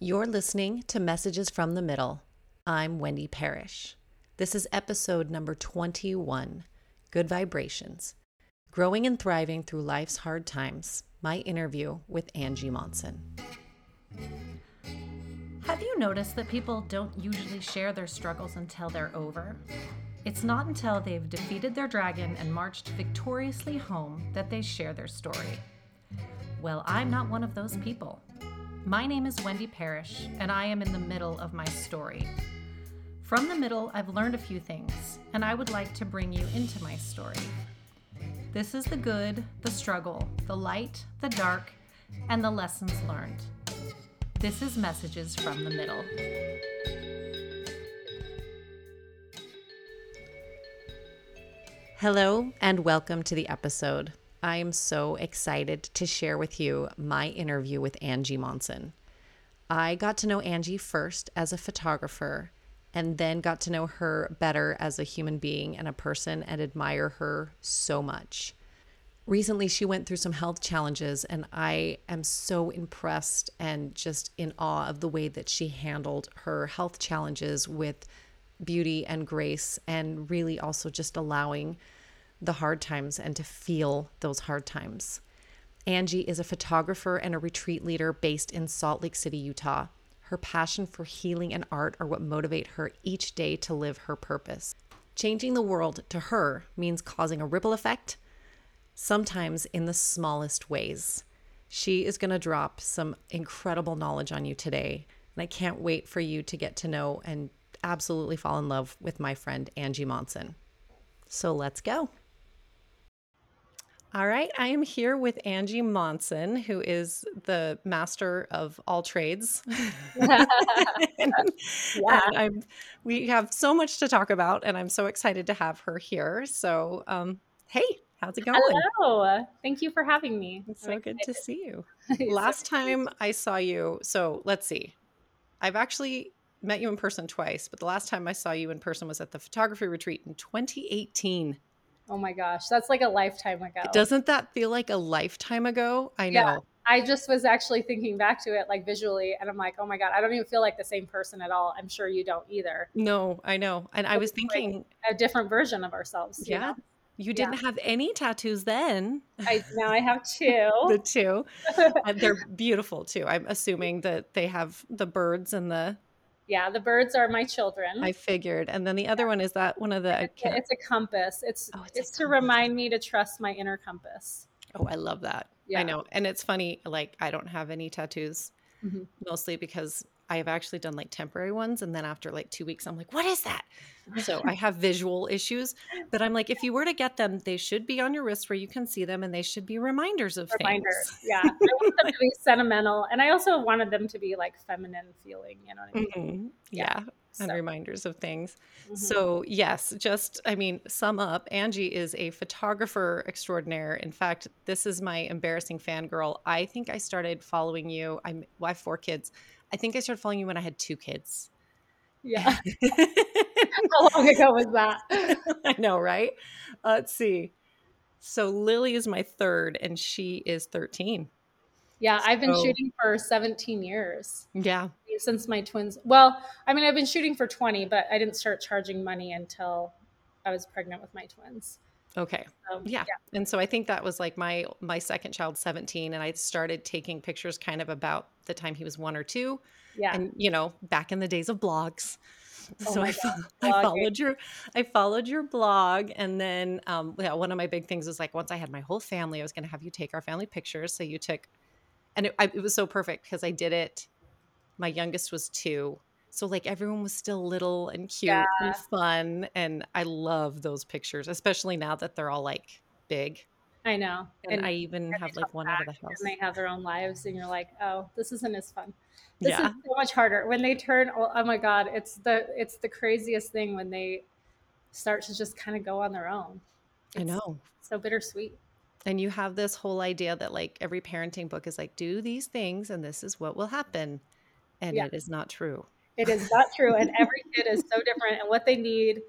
You're listening to Messages from the Middle. I'm Wendy Parrish. This is episode number 21 Good Vibrations Growing and Thriving Through Life's Hard Times. My interview with Angie Monson. Have you noticed that people don't usually share their struggles until they're over? It's not until they've defeated their dragon and marched victoriously home that they share their story. Well, I'm not one of those people. My name is Wendy Parrish, and I am in the middle of my story. From the middle, I've learned a few things, and I would like to bring you into my story. This is the good, the struggle, the light, the dark, and the lessons learned. This is Messages from the Middle. Hello, and welcome to the episode. I am so excited to share with you my interview with Angie Monson. I got to know Angie first as a photographer and then got to know her better as a human being and a person and admire her so much. Recently, she went through some health challenges, and I am so impressed and just in awe of the way that she handled her health challenges with beauty and grace, and really also just allowing the hard times and to feel those hard times. Angie is a photographer and a retreat leader based in Salt Lake City, Utah. Her passion for healing and art are what motivate her each day to live her purpose. Changing the world to her means causing a ripple effect, sometimes in the smallest ways. She is going to drop some incredible knowledge on you today, and I can't wait for you to get to know and absolutely fall in love with my friend Angie Monson. So let's go. All right, I am here with Angie Monson, who is the master of all trades. and, yeah, and we have so much to talk about, and I'm so excited to have her here. So, um, hey, how's it going? Hello, thank you for having me. It's so good to see you. Last time I saw you, so let's see, I've actually met you in person twice, but the last time I saw you in person was at the photography retreat in 2018. Oh my gosh, that's like a lifetime ago. Doesn't that feel like a lifetime ago? I know. Yeah, I just was actually thinking back to it like visually and I'm like, "Oh my god, I don't even feel like the same person at all." I'm sure you don't either. No, I know. And I was thinking like a different version of ourselves, Yeah. know? You didn't yeah. have any tattoos then. I now I have two. the two. and uh, they're beautiful too. I'm assuming that they have the birds and the yeah, the birds are my children. I figured. And then the other one is that one of the it's a compass. It's oh, it's, it's to compass. remind me to trust my inner compass. Oh, I love that. Yeah. I know. And it's funny, like I don't have any tattoos mm-hmm. mostly because I have actually done like temporary ones. And then after like two weeks, I'm like, what is that? So I have visual issues. But I'm like, if you were to get them, they should be on your wrist where you can see them and they should be reminders of reminders. things. Yeah. I want them to be sentimental. And I also wanted them to be like feminine feeling, you know what I mean? Mm-hmm. Yeah. yeah. And so. reminders of things. Mm-hmm. So, yes, just, I mean, sum up Angie is a photographer extraordinaire. In fact, this is my embarrassing fangirl. I think I started following you. I'm, well, I have four kids. I think I started following you when I had two kids. Yeah. How long ago was that? I know, right? Uh, let's see. So Lily is my third, and she is 13. Yeah, I've been so, shooting for 17 years. Yeah. Since my twins. Well, I mean, I've been shooting for 20, but I didn't start charging money until I was pregnant with my twins. Okay. So, yeah. yeah. And so I think that was like my my second child 17 and I started taking pictures kind of about the time he was 1 or 2. Yeah. And you know, back in the days of blogs. Oh so I, I followed your I followed your blog and then um yeah, one of my big things was like once I had my whole family I was going to have you take our family pictures so you took and it, I, it was so perfect because I did it my youngest was 2 so like everyone was still little and cute yeah. and fun. And I love those pictures, especially now that they're all like big. I know. And, and I even have like one out of the house. And they have their own lives and you're like, oh, this isn't as fun. This yeah. is so much harder. When they turn oh, oh my God, it's the it's the craziest thing when they start to just kind of go on their own. It's I know. So bittersweet. And you have this whole idea that like every parenting book is like, do these things and this is what will happen. And yeah. it is not true. It is not true. and every kid is so different and what they need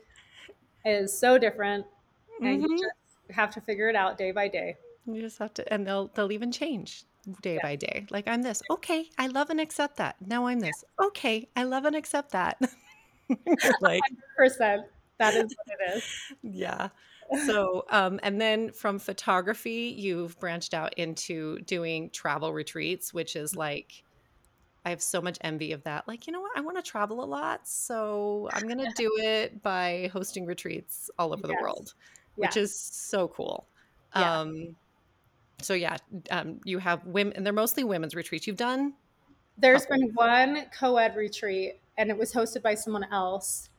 is so different. And mm-hmm. you just have to figure it out day by day. You just have to and they'll they'll even change. day yeah. by day. Like I'm this. Okay, I love and accept that. Now I'm this. Okay, I love and accept that. like percent. That is what it is. Yeah. So, um, and then from photography, you've branched out into doing travel retreats, which is like I have so much envy of that. Like, you know what? I want to travel a lot. So I'm going to do it by hosting retreats all over yes. the world, which is so cool. Yeah. Um, so yeah, um, you have women, and they're mostly women's retreats. You've done. There's been one co-ed retreat, and it was hosted by someone else,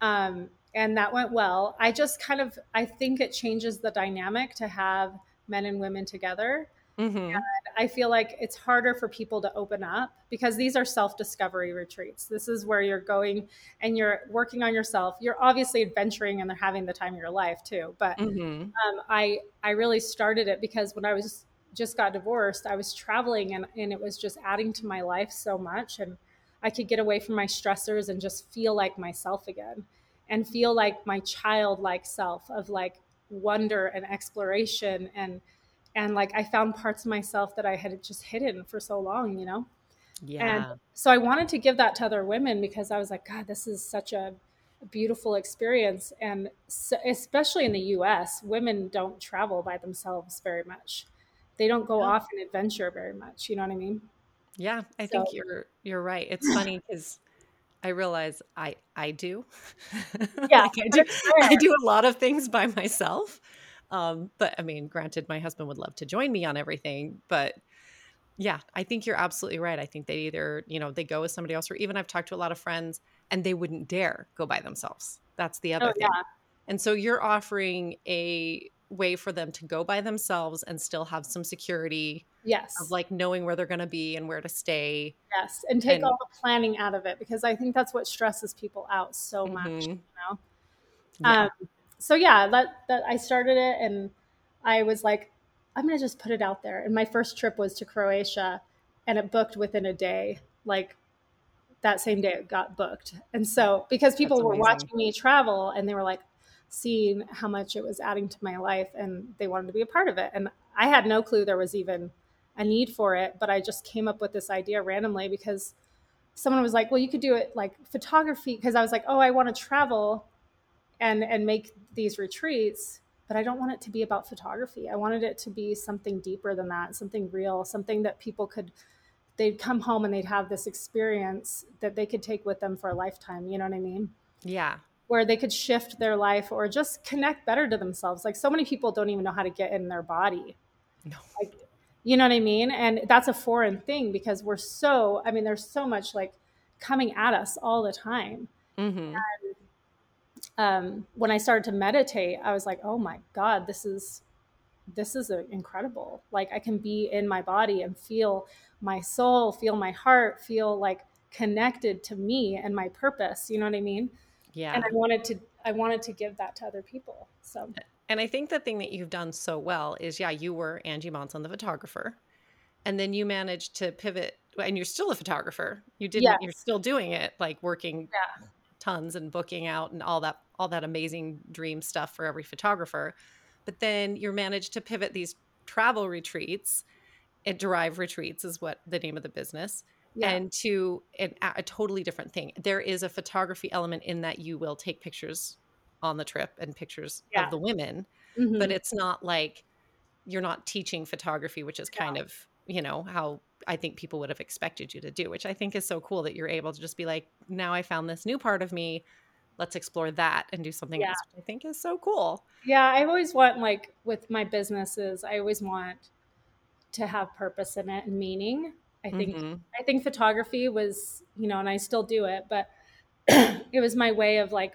um, and that went well. I just kind of, I think it changes the dynamic to have men and women together. Mm-hmm. And I feel like it's harder for people to open up because these are self discovery retreats. This is where you're going and you're working on yourself. You're obviously adventuring and they're having the time of your life too. But mm-hmm. um, I I really started it because when I was just got divorced, I was traveling and, and it was just adding to my life so much. And I could get away from my stressors and just feel like myself again and feel like my childlike self of like wonder and exploration and and like I found parts of myself that I had just hidden for so long, you know. Yeah. And so I wanted to give that to other women because I was like, God, this is such a beautiful experience, and so, especially in the U.S., women don't travel by themselves very much. They don't go yeah. off and adventure very much. You know what I mean? Yeah, I so, think you're you're right. It's funny because I realize I I do. Yeah, like I do. I do a lot of things by myself. Um, but I mean, granted, my husband would love to join me on everything, but yeah, I think you're absolutely right. I think they either, you know, they go with somebody else, or even I've talked to a lot of friends and they wouldn't dare go by themselves. That's the other oh, thing. Yeah. And so you're offering a way for them to go by themselves and still have some security. Yes. Of like knowing where they're going to be and where to stay. Yes. And take and, all the planning out of it because I think that's what stresses people out so much, mm-hmm. you know? Yeah. Um, so yeah, that that I started it and I was like, I'm gonna just put it out there. And my first trip was to Croatia, and it booked within a day. Like that same day, it got booked. And so because people were watching me travel, and they were like seeing how much it was adding to my life, and they wanted to be a part of it. And I had no clue there was even a need for it, but I just came up with this idea randomly because someone was like, "Well, you could do it like photography." Because I was like, "Oh, I want to travel." And and make these retreats but i don't want it to be about photography. I wanted it to be something deeper than that something real something that people could they'd come home and they'd have this experience that they could take with them for a lifetime you know what i mean? Yeah. Where they could shift their life or just connect better to themselves. Like so many people don't even know how to get in their body. No. Like you know what i mean? And that's a foreign thing because we're so i mean there's so much like coming at us all the time. Mm-hmm. Um, when I started to meditate, I was like, oh my God, this is this is incredible. Like I can be in my body and feel my soul, feel my heart, feel like connected to me and my purpose. You know what I mean? Yeah. And I wanted to I wanted to give that to other people. So and I think the thing that you've done so well is yeah, you were Angie Monson, the photographer. And then you managed to pivot and you're still a photographer. You didn't yes. you're still doing it, like working yeah tons and booking out and all that all that amazing dream stuff for every photographer but then you're managed to pivot these travel retreats and derive retreats is what the name of the business yeah. and to an, a totally different thing there is a photography element in that you will take pictures on the trip and pictures yeah. of the women mm-hmm. but it's not like you're not teaching photography which is kind yeah. of you know how I think people would have expected you to do, which I think is so cool that you're able to just be like, now I found this new part of me. Let's explore that and do something yeah. else, I think is so cool. Yeah, I always want like with my businesses, I always want to have purpose in it and meaning. I think mm-hmm. I think photography was, you know, and I still do it, but it was my way of like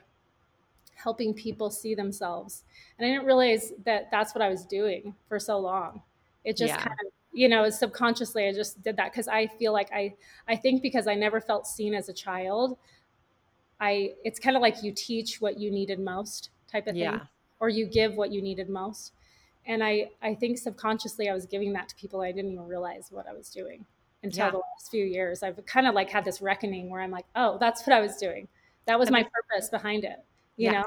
helping people see themselves. And I didn't realize that that's what I was doing for so long. It just yeah. kind of you know subconsciously i just did that because i feel like i i think because i never felt seen as a child i it's kind of like you teach what you needed most type of thing yeah. or you give what you needed most. And i i think subconsciously i was giving that to people i didn't even realize what i was doing until yeah. the last few years. I've kind of like had this reckoning where i'm like oh that's what i was doing. That was my purpose behind it you yeah. know?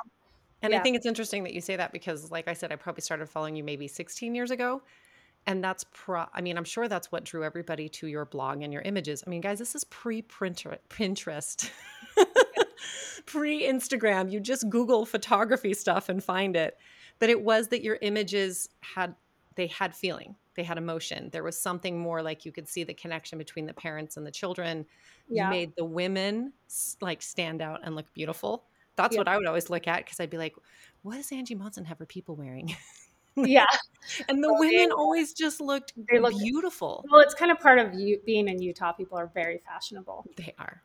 And I think it's interesting that you say that because, like I said, I probably started following you maybe 16 years ago. And that's pro i mean i'm sure that's what drew everybody to your blog and your images. I mean guys this is pre pinterest pre instagram you just google photography stuff and find it. But it was that your images had they had feeling they had emotion. There was something more like you could see the connection between the parents and the children. Yeah. you made the women like stand out and look beautiful. That's yeah. what i would always look at because i'd be like what does angie monson have her people wearing? Yeah. And the well, women they, always just looked they look beautiful. Well it's kind of part of you being in utah people are very fashionable. They are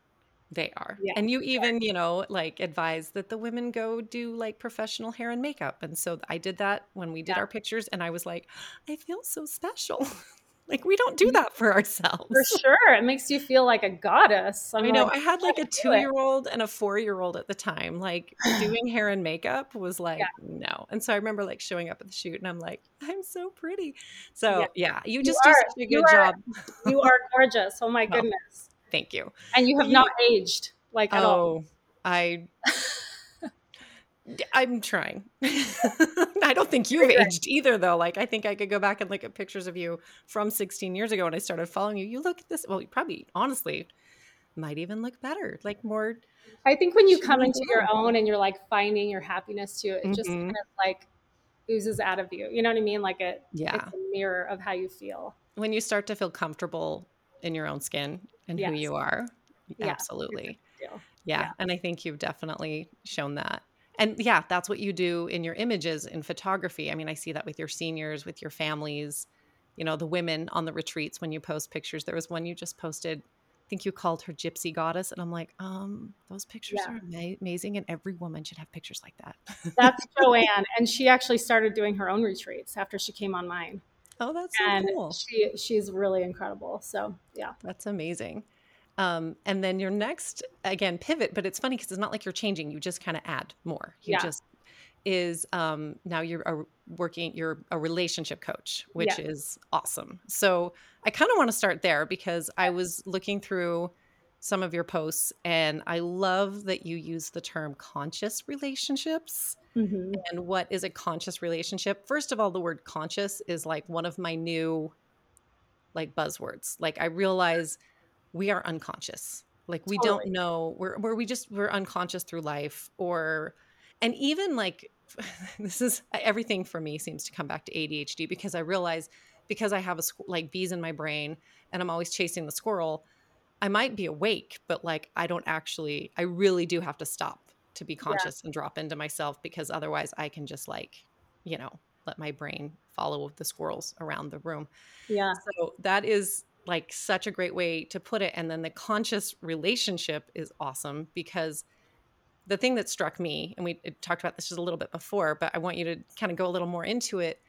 they are yeah. and you even you know like advise that the women go do like professional hair and makeup and so i did that when we did yeah. our pictures and i was like i feel so special Like we don't do mm-hmm. that for ourselves. For sure. It makes you feel like a goddess. I'm i know. Like, I had like a two year old and a four year old at the time. Like doing hair and makeup was like, yeah. no. And so I remember like showing up at the shoot and I'm like, I'm so pretty. So yeah, you just you do are, such a good are, job. you are gorgeous. Oh my goodness. Thank you. And you have not aged like at oh, all. I I'm trying. I don't think you've aged either, though. Like, I think I could go back and look at pictures of you from 16 years ago when I started following you. You look at this. Well, you probably, honestly, might even look better. Like more. I think when you come into your own and you're like finding your happiness too, it mm-hmm. just kind of like oozes out of you. You know what I mean? Like it, yeah, it's a mirror of how you feel. When you start to feel comfortable in your own skin and yes. who you are, yeah. absolutely. Yeah. yeah. And I think you've definitely shown that and yeah that's what you do in your images in photography i mean i see that with your seniors with your families you know the women on the retreats when you post pictures there was one you just posted i think you called her gypsy goddess and i'm like um those pictures yeah. are ama- amazing and every woman should have pictures like that that's joanne and she actually started doing her own retreats after she came on mine oh that's so and cool she she's really incredible so yeah that's amazing um, and then your next, again, pivot, but it's funny because it's not like you're changing. You just kind of add more. You yeah. just is um, now you're a, working, you're a relationship coach, which yeah. is awesome. So I kind of want to start there because I was looking through some of your posts and I love that you use the term conscious relationships. Mm-hmm. And what is a conscious relationship? First of all, the word conscious is like one of my new like buzzwords. Like I realize we are unconscious like we totally. don't know we're, where we just we're unconscious through life or and even like this is everything for me seems to come back to adhd because i realize because i have a like bees in my brain and i'm always chasing the squirrel i might be awake but like i don't actually i really do have to stop to be conscious yeah. and drop into myself because otherwise i can just like you know let my brain follow the squirrels around the room yeah so that is like such a great way to put it. And then the conscious relationship is awesome because the thing that struck me, and we talked about this just a little bit before, but I want you to kind of go a little more into it.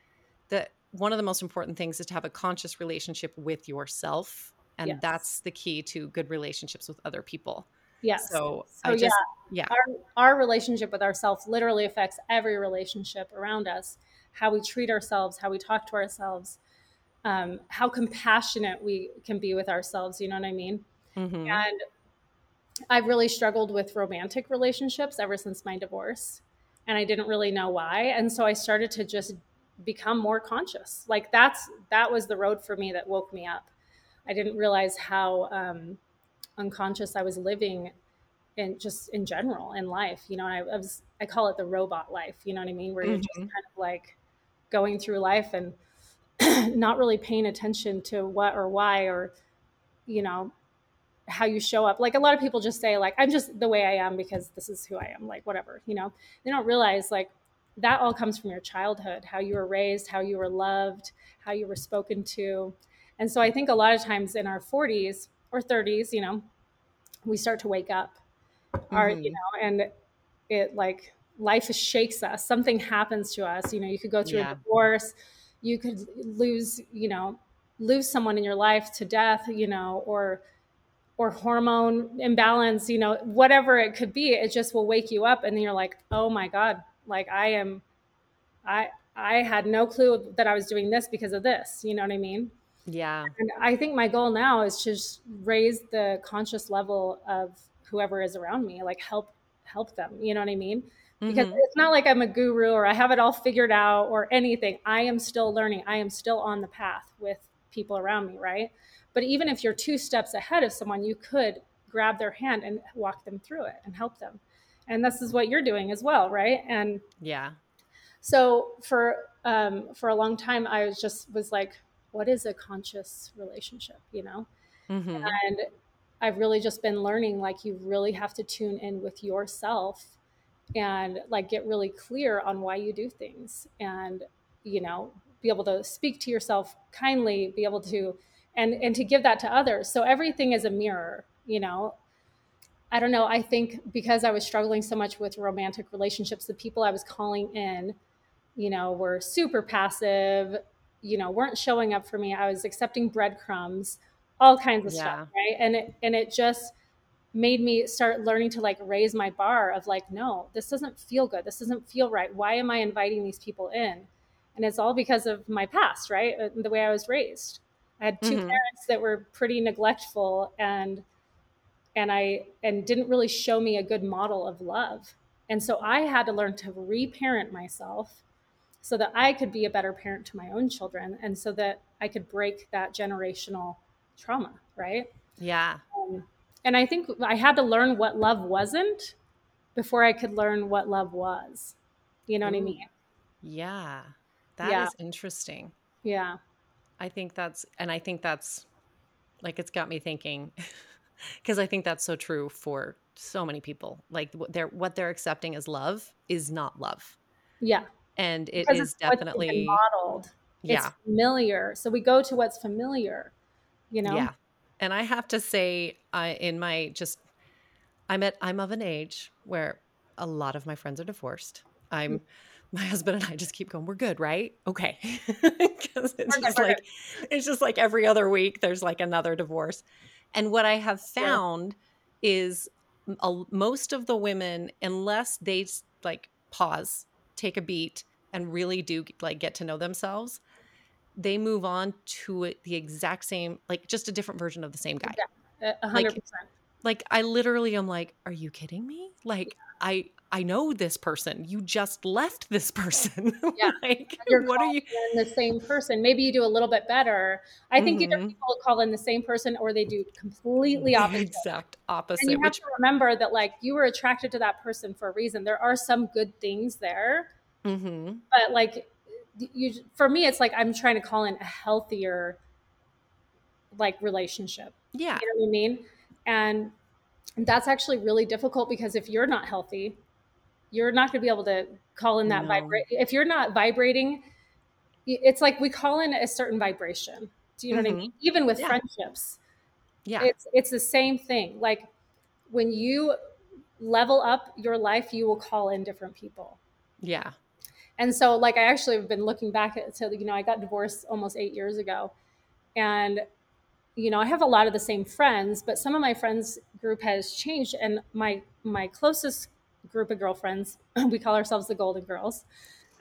That one of the most important things is to have a conscious relationship with yourself. And yes. that's the key to good relationships with other people. Yes. So, so I just, yeah, yeah. Our, our relationship with ourselves literally affects every relationship around us. How we treat ourselves, how we talk to ourselves, um, how compassionate we can be with ourselves. You know what I mean? Mm-hmm. And I've really struggled with romantic relationships ever since my divorce. And I didn't really know why. And so I started to just become more conscious. Like that's that was the road for me that woke me up. I didn't realize how um, unconscious I was living in just in general in life. You know, I, I, was I call it the robot life. You know what I mean? Where you're mm-hmm. just kind of like going through life and not really paying attention to what or why or you know how you show up like a lot of people just say like i'm just the way i am because this is who i am like whatever you know they don't realize like that all comes from your childhood how you were raised how you were loved how you were spoken to and so i think a lot of times in our 40s or 30s you know we start to wake up mm-hmm. our you know and it like life shakes us. Something happens to us. You know you could go through yeah. a divorce. You could lose you know lose someone in your life to death you know or or hormone imbalance you know whatever it could be it just will wake you up and then you're like oh my god like i am i i had no clue that i was doing this because of this. You know what i mean yeah and i think my goal now is to just raise the conscious level of whoever is around me like help help them you know what i mean because Mhm. it's not like I'm a guru or I have it all figured out or anything. I am still learning. I am still on the path with people around me, right? But even if you're two steps ahead of someone, you could grab their hand and walk them through it and help them. And this is what you're doing as well, right? And Yeah. so for um, for a long time, I was just was like, what is a conscious relationship? You know, hmm and I've really just been learning like you really have to tune in with yourself and like get really clear on why you do things and you know be able to speak to yourself kindly be able to and and to give that to others. So everything is a mirror you know? I don't know i think because i was struggling so much with romantic relationships the people i was calling in you know were super passive you know weren't showing up for me. I was accepting breadcrumbs all kinds of Yeah. stuff right? And it and it just made me start learning to like raise my bar of like no this doesn't feel good. This doesn't feel right. Why am i inviting these people in? And it's all because of my past right? Uh, the way i was raised. I had 2 Mhm. parents that were pretty neglectful and and i and didn't really show me a good model of love. And so i had to learn to reparent myself so that i could be a better parent to my own children and so that i could break that generational trauma right Yeah. um, and I think I had to learn what love wasn't before I could learn what love was. You know what I mean? Yeah. That is Yeah. interesting. Yeah. I think that's, and I think that's like, it's got me thinking because I think that's so true for so many people. Like, what they're, what they're accepting as love is not love. Yeah. And it Because is definitely, modeled. yeah. It's familiar. So we go to what's familiar, you know? Yeah. And I have to say, I in my just I'm at I'm of an age where a lot of my friends are divorced. I'm mm-hmm. my husband and I just keep going, we're good, right? Okay. Because it's just like it's just like every other week there's like another divorce. And what I have Yeah. found is m- a- most of the women, unless they like pause, take a beat, and really do like get to know themselves, they move on to the exact same, like just a different version of the same guy. A a hundred percent. Like I literally am like, are you kidding me? Like I I know this person. You just left this person. Yeah. like You're what are you? in the same person. Maybe you do a little bit better. I think either Mhm. people call in the same person or they do completely opposite. exact And opposite. you have Which to remember that like you were attracted to that person for a reason. There are some good things there. Hmm but like you for me it's like i'm trying to call in a healthier like relationship yeah. you know what i mean and that's actually really difficult because if you're not healthy you're not going to be able to call in that No. vibrate if you're not vibrating it's like we call in a certain vibration do you know what i mean even with Yeah. friendships Yeah. it's it's the same thing like when you level up your life you will call in different people yeah. And so, like, I actually have been looking back at, to, you know, I got divorced almost eight years ago. And, you know, I have a lot of the same friends, but some of my friends group has changed. And my, my closest group of girlfriends, we call ourselves the Golden Girls.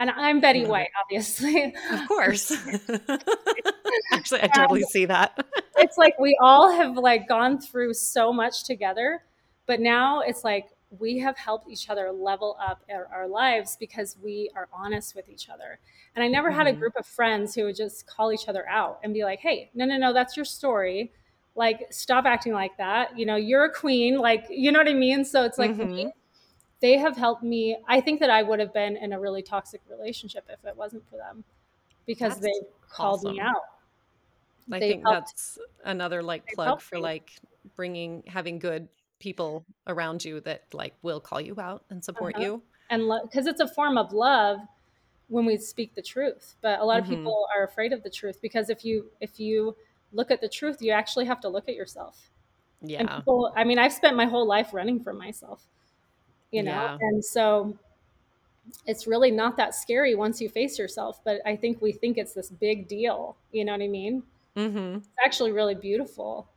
And I'm Betty White, obviously. Of course. Actually, I totally see that. it's like we all have like gone through so much together, but now it's like we have helped each other level up our, our lives because we are honest with each other. And I never had a Mhm. group of friends who would just call each other out and be like, "Hey, no, no, no, that's your story. Like, stop acting like that. You know, you're a queen. Like, you know what I mean." So it's like Mhm. they have helped me. I think that I would have been in a really toxic relationship if it wasn't for them because That's they called me out. I They think helped- that's another like plug for me. like bringing having good people around you that like will call you out and support Uh-huh. you. and because it's a form of love when we speak the truth but a lot of Mhm. people are afraid of the truth because if you if you look at the truth you actually have to look at yourself yeah and people i mean i've spent my whole life running from myself you know Yeah. and so it's really not that scary once you face yourself but i think we think it's this big deal you know what i mean Mm-hmm. it's actually really beautiful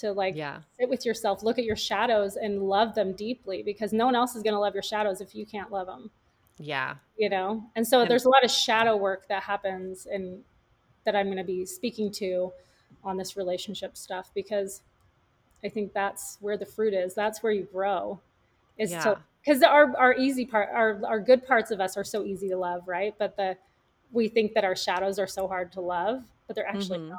to like Yeah. sit with yourself look at your shadows and love them deeply because no one else is going to love your shadows if you can't love them Yeah. you know and so And- there's a lot of shadow work that happens and that i'm going to be speaking to on this relationship stuff because i think that's where the fruit is that's where you grow is Yeah. to because our our easy part our our good parts of us are so easy to love right but the we think that our shadows are so hard to love but they're actually Mhm. not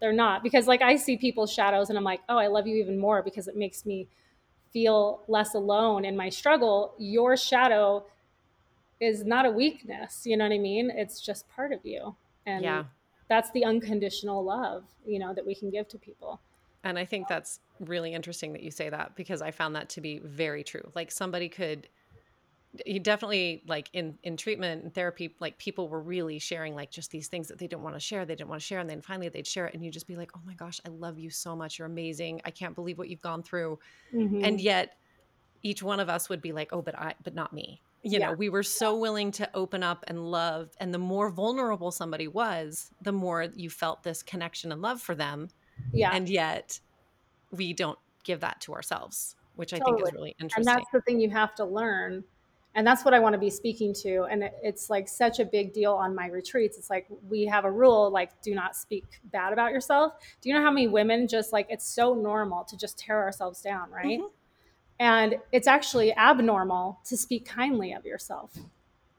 they're not because like i see people's shadows and i'm like oh i love you even more because it makes me feel less alone in my struggle your shadow is not a weakness you know what i mean it's just part of you and yeah. that's the unconditional love you know that we can give to people And I think that's really interesting that you say that because I found that to be very true. Like somebody could you definitely like in in treatment and therapy like people were really sharing like just these things that they didn't want to share they didn't want to share and then finally they'd share it and you'd just be like oh my gosh i love you so much you're amazing i can't believe what you've gone through Mhm. and yet each one of us would be like oh but i but not me you Yeah. know we were so willing to open up and love and the more vulnerable somebody was the more you felt this connection and love for them yeah and yet we don't give that to ourselves which i think is Totally. really and interesting that's the thing you have to learn and that's what i want to be speaking to and it, it's like such a big deal on my retreats. It's like we have a rule like do not speak bad about yourself. Do you know how many women just like it's so normal to just tear ourselves down right? Mhm. and it's actually abnormal to speak kindly of yourself.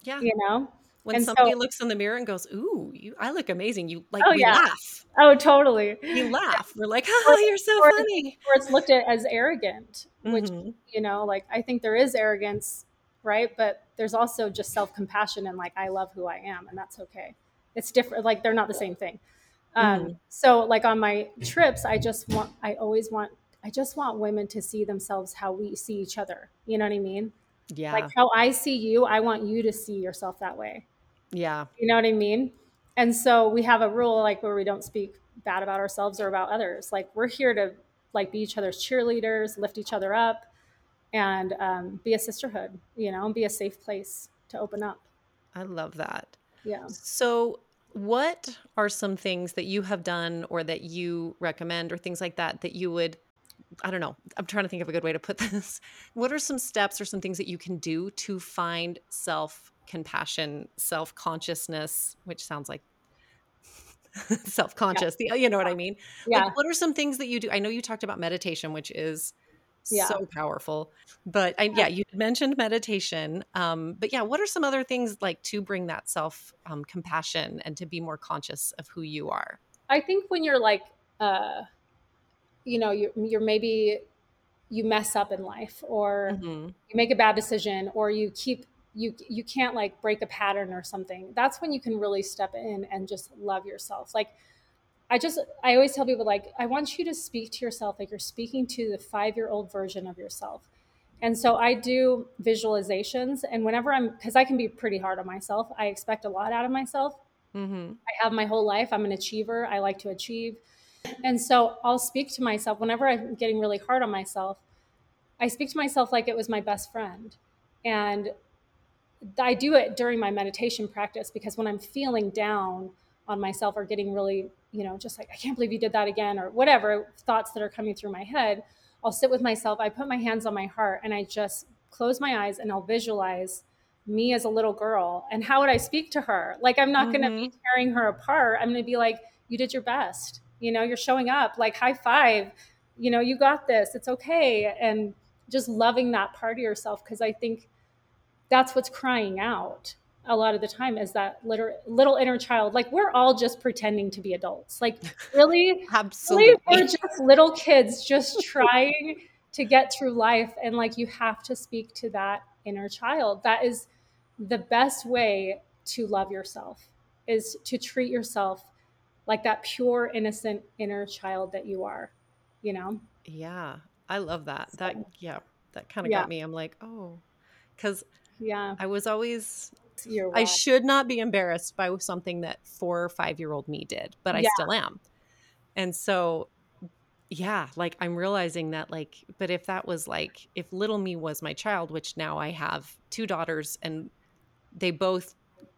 Yeah. You know? When and somebody so- looks in the mirror and goes ooh you i look amazing you like Oh, yeah. laugh. Oh totally. You laugh. We're like oh you're so or- funny. or it's looked at as arrogant which Mhm. you know like i think there is arrogance right? But there's also just self-compassion and like i love who i am and that's okay. It's different like they're not the same thing. Um, Mhm. so like on my trips i just want i always want i just want women to see themselves how we see each other. You know what i mean? Yeah. Like how i see you i want you to see yourself that way. Yeah. You know what I mean? And so we have a rule like where we don't speak bad about ourselves or about others. Like we're here to like be each other's cheerleaders, lift each other up, and um, be a sisterhood. You know, and be a safe place to open up. i love that Yeah. So, what are some things that you have done or that you recommend or things like that that you would I don't know. I'm trying to think of a good way to put this. What are some steps or some things that you can do to find self compassion, self consciousness, which sounds like self conscious? yeah. You know what I mean? Yeah. Like, what are some things that you do? I know you talked about meditation, which is Yeah. so powerful. But I, yeah, you mentioned meditation. Um, but yeah, what are some other things like to bring that self um, compassion and to be more conscious of who you are? I think when you're like, uh, you know, you're, you're maybe you mess up in life or Mhm. you make a bad decision or you keep you you can't like break a pattern or something that's when you can really step in and just love yourself like i just i always tell people like i want you to speak to yourself like you're speaking to the five year old version of yourself and so i do visualizations and whenever i'm because i can be pretty hard on myself i expect a lot out of myself Mhm. I have my whole life. I'm an achiever. I like to achieve. And so I'll speak to myself whenever I'm getting really hard on myself. I speak to myself like it was my best friend. And I do it during my meditation practice because when I'm feeling down on myself or getting really, you know, just like, I can't believe you did that again, or whatever thoughts that are coming through my head, I'll sit with myself. I put my hands on my heart and I just close my eyes and I'll visualize me as a little girl and how would I speak to her? Like, I'm not going to be mm-hmm. tearing her apart. I'm going to be like, you did your best. You know, you're showing up, like, high five. You know, you got this. It's okay. And just loving that part of yourself because I think that's what's crying out a lot of the time is that little, little inner child. Like, we're all just pretending to be adults. Like, really, Absolutely. really, we're just little kids just trying to get through life. And like, you have to speak to that inner child. That is the best way to love yourself is to treat yourself like that pure, innocent inner child that you are, you know? Yeah, I love that. That yeah, that kind of Yeah. got me. I'm like, oh, because Yeah. I was always I should not be embarrassed by something that four or five year old me did, but I Yeah. still am. And so, yeah, like I'm realizing that, like, but if that was like, if little me was my child, which now I have two daughters and they both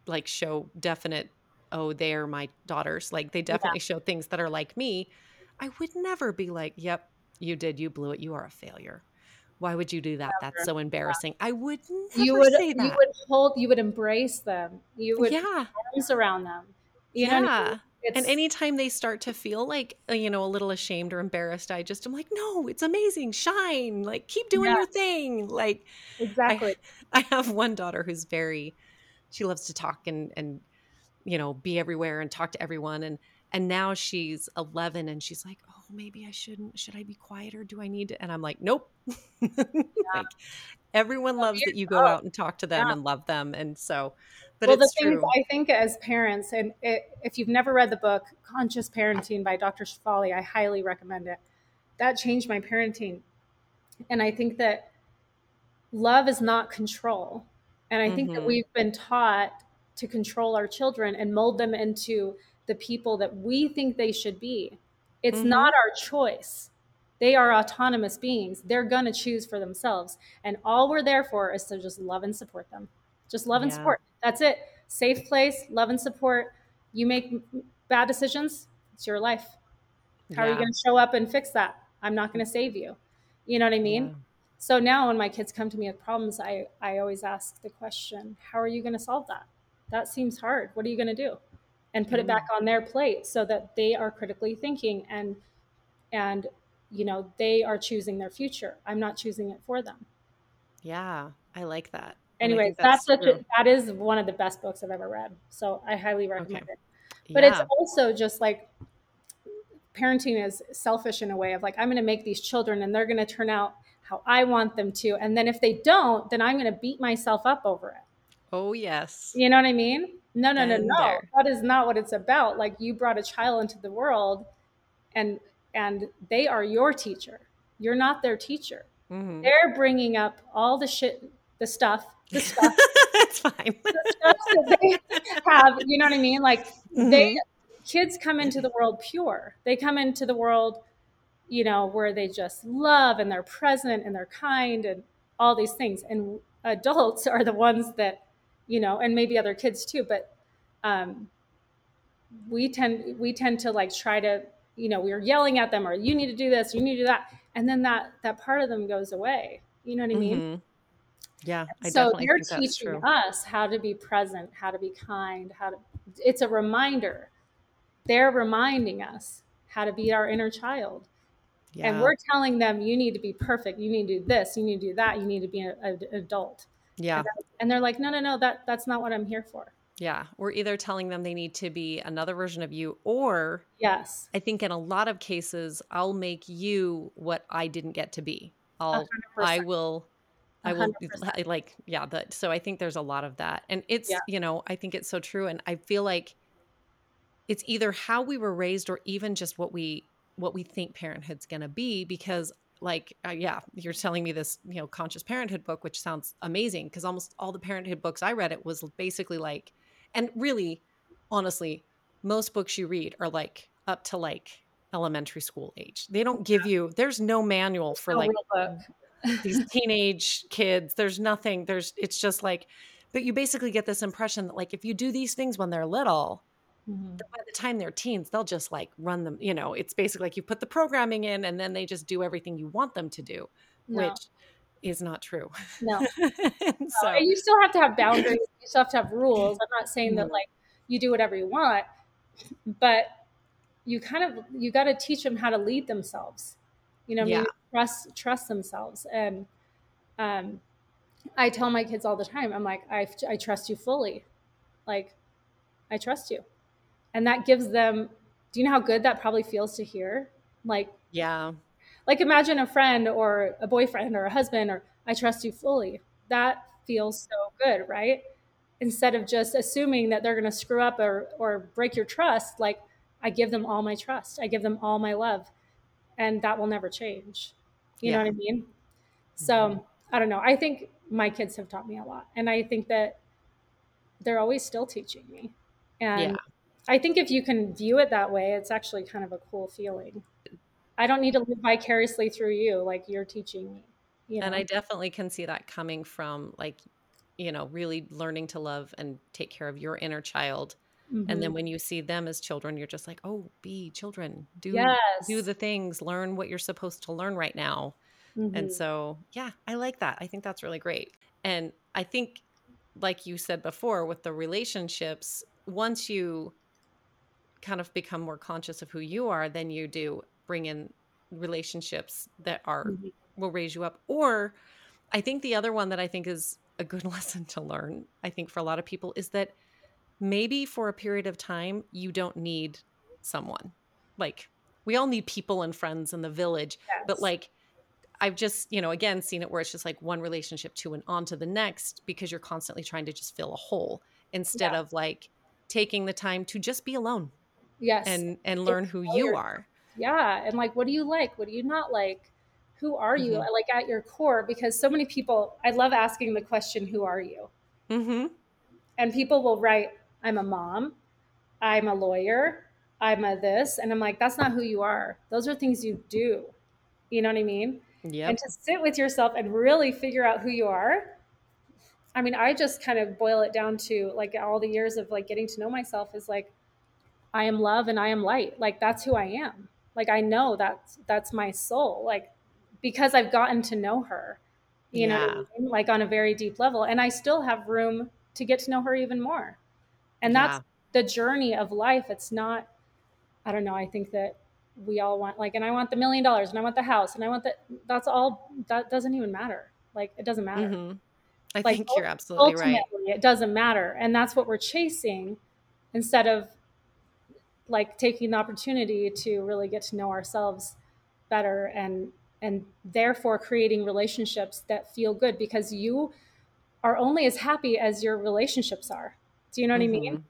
like show definite, oh, they're my daughters. Like they definitely show things that are like me. I would never be like, yep, you did, you blew it, you are a failure. Why would you do that? That's so embarrassing. I would never you would say that. you would hold you would embrace them. You would yeah. arms around them. You know I mean? yeah. And anytime they start to feel like uh, you know a little ashamed or embarrassed i just i'm like no it's amazing shine like keep doing your thing like exactly. I, I have one daughter who's very she loves to talk and and you know be everywhere and talk to everyone and and now she's 11 and she's like oh maybe i shouldn't should i be quieter do i need to and i'm like nope like everyone loves that you go Oh, out and talk to them yeah. and love them and so but well, the it's thing true I think as parents, and it, if you've never read the book Conscious Parenting by Dr. Shefali, I highly recommend it. That changed my parenting. And I think that love is not control. And I think that Mhm. we've been taught to control our children and mold them into the people that we think they should be. It's Mhm. not our choice. They are autonomous beings. They're going to choose for themselves. And all we're there for is to just love and support them. Just love and Yeah. support. That's it. Safe place, love and support. You make bad decisions, it's your life. How are you going to show up and fix that? I'm not going to save you. You know what I mean? Yeah. So now when my kids come to me with problems, I, I always ask the question, how are you going to solve that? That seems hard. What are you going to do? And put it back on their plate so that they are critically thinking and and you know, they are choosing their future. I'm not choosing it for them. Yeah, I like that. Anyways, think that's, such a, that is one of the best books I've ever read. So I highly recommend Okay. it. But it's also just like parenting is selfish in a way of like I'm going to make these children and they're going to turn out how I want them to and then if they don't, then I'm going to beat myself up over it. Oh yes. You know what I mean? No, no, no, no. there. That is not what it's about. Like you brought a child into the world and and they are your teacher. You're not their teacher. Mhm. They're bringing up all the shit, the stuff, the stuff, it's fine. the stuff that they have. You know what I mean? Like they Mhm. kids come into the world pure. They come into the world, you know, where they just love and they're present and they're kind and all these things. And adults are the ones that, you know, and maybe other kids too, but um, we tend we tend to like try to, you know, we're yelling at them or you need to do this, you need to do that, and then that that part of them goes away. You know what I mean? Mhm. Yeah, I so they're teaching us how to be present how to be kind how to it's a reminder they're reminding us how to be our inner child Yeah. and we're telling them you need to be perfect you need to do this you need to do that you need to be an adult yeah. and they're like no no no that that's not what i'm here for Yeah. We're either telling them they need to be another version of you or yes I think in a lot of cases I'll make you what I didn't get to be. I'll I 100%. will I will hundred percent. Like yeah, so I think there's a lot of that. And it's, Yeah. you know, I think it's so true and I feel like it's either how we were raised or even just what we what we think parenthood's going to be because like uh, yeah you're telling me this you know conscious parenthood book which sounds amazing because almost all the parenthood books i read it was basically like and really honestly most books you read are like up to like elementary school age. They don't give you there's no manual for No like these teenage kids. There's nothing. There's it's just like but you basically get this impression that like if you do these things when they're little Mhm. by the time they're teens they'll just like run them you know it's basically like you put the programming in and then they just do everything you want them to do no which is not true no so you still have to have boundaries. You still have to have rules. I'm not saying that Mhm. like you do whatever you want, but you kind of you got to teach them how to lead themselves. You know, what I mean, trust trust themselves. And um, I tell my kids all the time, I'm like, I I trust you fully, like I trust you, and that gives them. Do you know how good that probably feels to hear? Like yeah like imagine a friend or a boyfriend or a husband or I trust you fully. That feels so good, right? Instead of just assuming that they're going to screw up or or break your trust, like I give them all my trust. I give them all my love. And that will never change. You know what I mean? Mm-hmm. So, I don't know. I think my kids have taught me a lot. And I think that they're always still teaching me. And Yeah. I think if you can view it that way, it's actually kind of a cool feeling. I don't need to live vicariously through you, like you're teaching me. You know? and i definitely can see that coming from like you know really learning to love and take care of your inner child and Mm-hmm. then when you see them as children you're just like oh be children do yes, do the things learn what you're supposed to learn right now Mhm. And so, yeah, I like that. I think that's really great. And I think, like you said before, with the relationships, once you kind of become more conscious of who you are, then you do bring in relationships that are mm-hmm. will raise you up. Or I think the other one that I think is a good lesson to learn, I think for a lot of people is that maybe for a period of time you don't need someone. Like we all need people and friends in the village, yes. but like I've just, you know, again seen it where it's just like one relationship to and on to the next because you're constantly trying to just fill a hole instead yeah. of like taking the time to just be alone. Yes. And and learn who you are. Yeah. And like what do you like? What do you not like? Who are you? Mm-hmm. Like at your core, because so many people I love asking the question, who are you? Mm-hmm. And people will write, I'm a mom, I'm a lawyer, I'm a this. And I'm like, that's not who you are. Those are things you do. You know what I mean? Yeah. And to sit with yourself and really figure out who you are. I mean, I just kind of boil it down to like all the years of like getting to know myself is like, I am love and I am light. Like that's who I am. Like I know that's that's my soul. Like because I've gotten to know her, you yeah. know, I mean? like on a very deep level. And I still have room to get to know her even more. And that's yeah. the journey of life. It's not, I don't know, I think that we all want like and i want the million dollars and i want the house and i want that that's all that doesn't even matter like it doesn't matter mm-hmm. i like, think you're absolutely right it doesn't matter and that's what we're chasing instead of like taking the opportunity to really get to know ourselves better and and therefore creating relationships that feel good because you are only as happy as your relationships are do you know what mm-hmm. i mean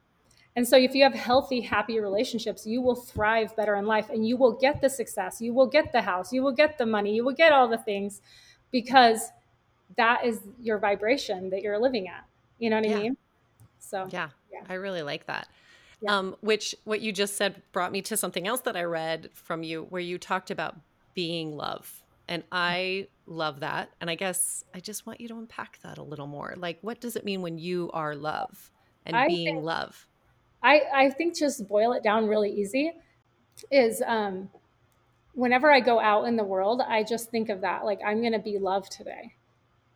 and so, if you have healthy, happy relationships, you will thrive better in life and you will get the success, you will get the house, you will get the money, you will get all the things because that is your vibration that you're living at. You know what yeah. I mean? So, yeah, yeah, I really like that. Yeah. Um, which, what you just said brought me to something else that I read from you where you talked about being love. And I love that. And I guess I just want you to unpack that a little more. Like, what does it mean when you are love and I being think- love? I, I think just boil it down really easy is um, whenever I go out in the world, I just think of that like I'm going to be love today.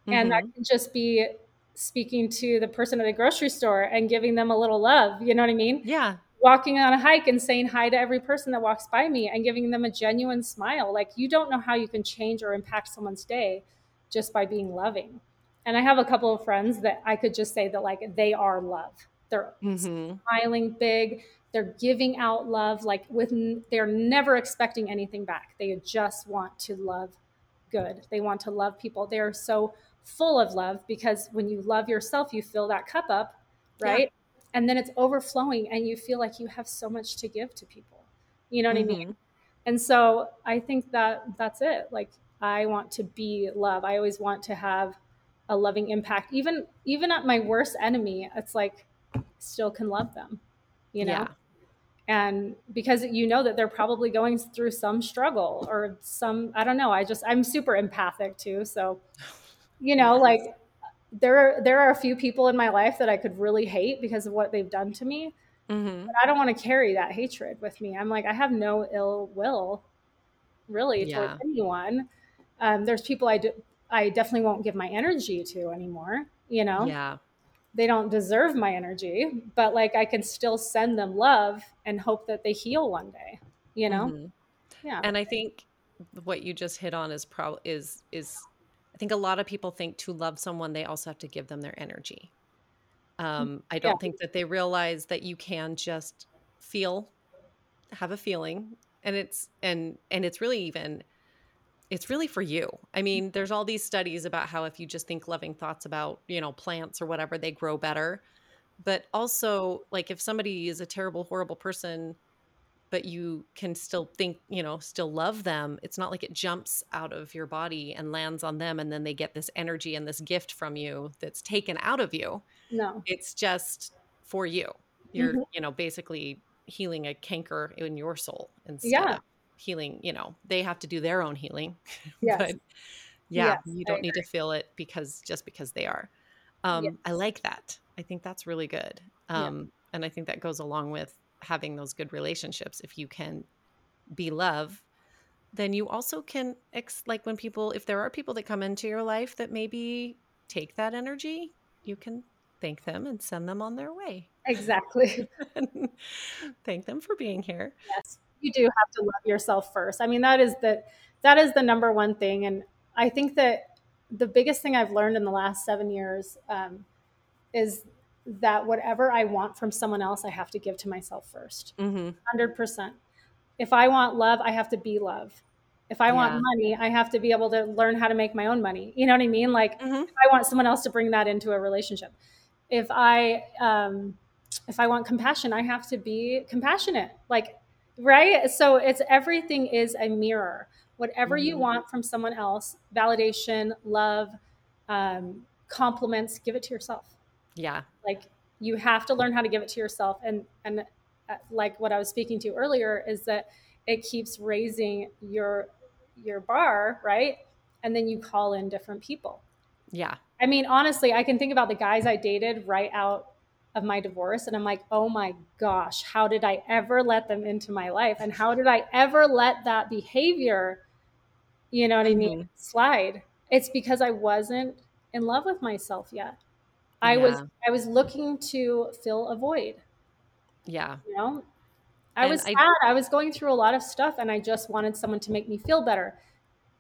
Mm-hmm. And that mm-hmm. can just be speaking to the person at the grocery store and giving them a little love. You know what I mean? Yeah. Walking on a hike and saying hi to every person that walks by me and giving them a genuine smile. Like you don't know how you can change or impact someone's day just by being loving. And I have a couple of friends that I could just say that like they are love. They're mm-hmm. smiling big. They're giving out love like with they're never expecting anything back. They just want to love good. They want to love people. They're so full of love because when you love yourself, you fill that cup up, right? Yeah. And then it's overflowing and you feel like you have so much to give to people. You know what mm-hmm. I mean? And so I think that that's it. Like I want to be love. I always want to have a loving impact. Even even at my worst enemy, it's like still can love them, you know? Yeah. And because you know that they're probably going through some struggle or some, I don't know. I just, I'm super empathic too. So, you know, like there are, there are a few people in my life that I could really hate because of what they've done to me. Mm-hmm. But I don't want to carry that hatred with me. I'm like, I have no ill will really yeah. toward anyone. Um, there's people I do, I definitely won't give my energy to anymore, you know? Yeah they don't deserve my energy, but like I can still send them love and hope that they heal one day, you know? Mm-hmm. Yeah. And I think what you just hit on is probably is is I think a lot of people think to love someone they also have to give them their energy. Um, I don't yeah. think that they realize that you can just feel, have a feeling, and it's and and it's really even it's really for you. I mean, there's all these studies about how if you just think loving thoughts about, you know, plants or whatever, they grow better. But also, like if somebody is a terrible, horrible person, but you can still think, you know, still love them, it's not like it jumps out of your body and lands on them and then they get this energy and this gift from you that's taken out of you. No. It's just for you. You're, mm-hmm. you know, basically healing a canker in your soul instead yeah. of healing you know they have to do their own healing yes. but yeah yes, you don't need to feel it because just because they are um, yes. i like that i think that's really good um, yeah. and i think that goes along with having those good relationships if you can be love then you also can ex- like when people if there are people that come into your life that maybe take that energy you can thank them and send them on their way. Exactly. thank them for being here. Yes. You do have to love yourself first. I mean, that is the that is the number one thing and I think that the biggest thing I've learned in the last 7 years um, is that whatever I want from someone else, I have to give to myself 1st mm-hmm. 100%. If I want love, I have to be love. If I yeah. want money, I have to be able to learn how to make my own money. You know what I mean? Like, mm-hmm. I want someone else to bring that into a relationship. If I, um, if I want compassion, I have to be compassionate. Like, right? So it's everything is a mirror. Whatever mm-hmm. you want from someone else, validation, love, um, compliments, give it to yourself. Yeah. Like you have to learn how to give it to yourself. And, and uh, like what I was speaking to earlier is that it keeps raising your, your bar, right? And then you call in different people. Yeah. I mean, honestly, I can think about the guys I dated right out of my divorce and I'm like, "Oh my gosh, how did I ever let them into my life and how did I ever let that behavior, you know what. I mean, mm-hmm. slide?" It's because I wasn't in love with myself yet. I yeah. was I was looking to fill a void. Yeah. You know? I and was sad. I, I was going through a lot of stuff and I just wanted someone to make me feel better.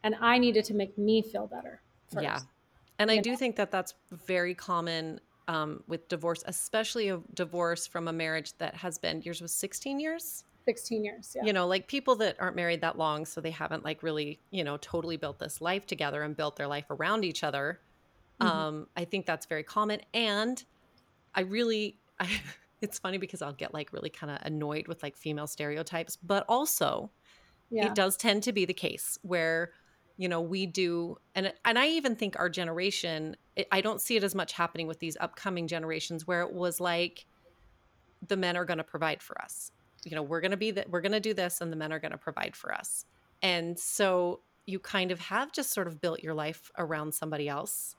And I needed to make me feel better. First. Yeah. And I do think that that's very common um, with divorce, especially a divorce from a marriage that has been yours was 16 years. 16 years. Yeah. You know, like people that aren't married that long, so they haven't like really, you know, totally built this life together and built their life around each other. Mm-hmm. Um, I think that's very common. And I really, I, it's funny because I'll get like really kind of annoyed with like female stereotypes, but also yeah. it does tend to be the case where, you know, we do, and and I even think our generation, it, I don't see it as much happening with these upcoming generations where it was like, the men are going to provide for us. You know, we're going to be that we're going to do this, and the men are going to provide for us. And so you kind of have just sort of built your life around somebody else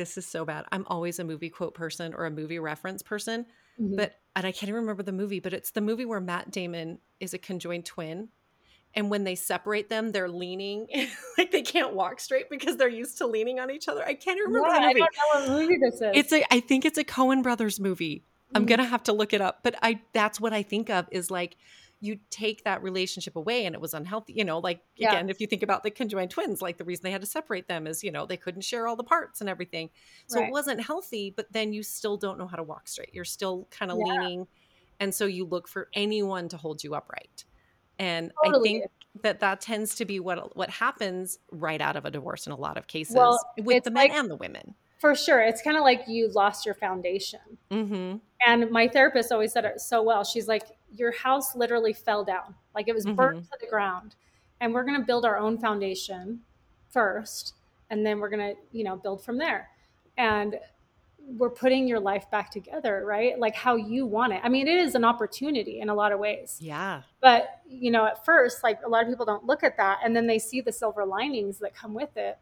this is so bad. I'm always a movie quote person or a movie reference person, mm-hmm. but and I can't even remember the movie, but it's the movie where Matt Damon is a conjoined twin. And when they separate them, they're leaning like they can't walk straight because they're used to leaning on each other. I can't remember yeah, the movie. I don't know what movie this is. It's a I think it's a Coen Brothers movie. Mm-hmm. I'm gonna have to look it up, but I that's what I think of is like you take that relationship away and it was unhealthy you know like yeah. again if you think about the conjoined twins like the reason they had to separate them is you know they couldn't share all the parts and everything so right. it wasn't healthy but then you still don't know how to walk straight you're still kind of yeah. leaning and so you look for anyone to hold you upright and totally. i think that that tends to be what what happens right out of a divorce in a lot of cases well, with the men like, and the women for sure it's kind of like you lost your foundation mm-hmm. and my therapist always said it so well she's like your house literally fell down. Like it was mm-hmm. burnt to the ground. And we're going to build our own foundation first and then we're going to you know build from there. And we're putting your life back together right? Like how you want it. I mean it is an opportunity in a lot of ways. Yeah. But you know at first like a lot of people don't look at that and then they see the silver linings that come with it.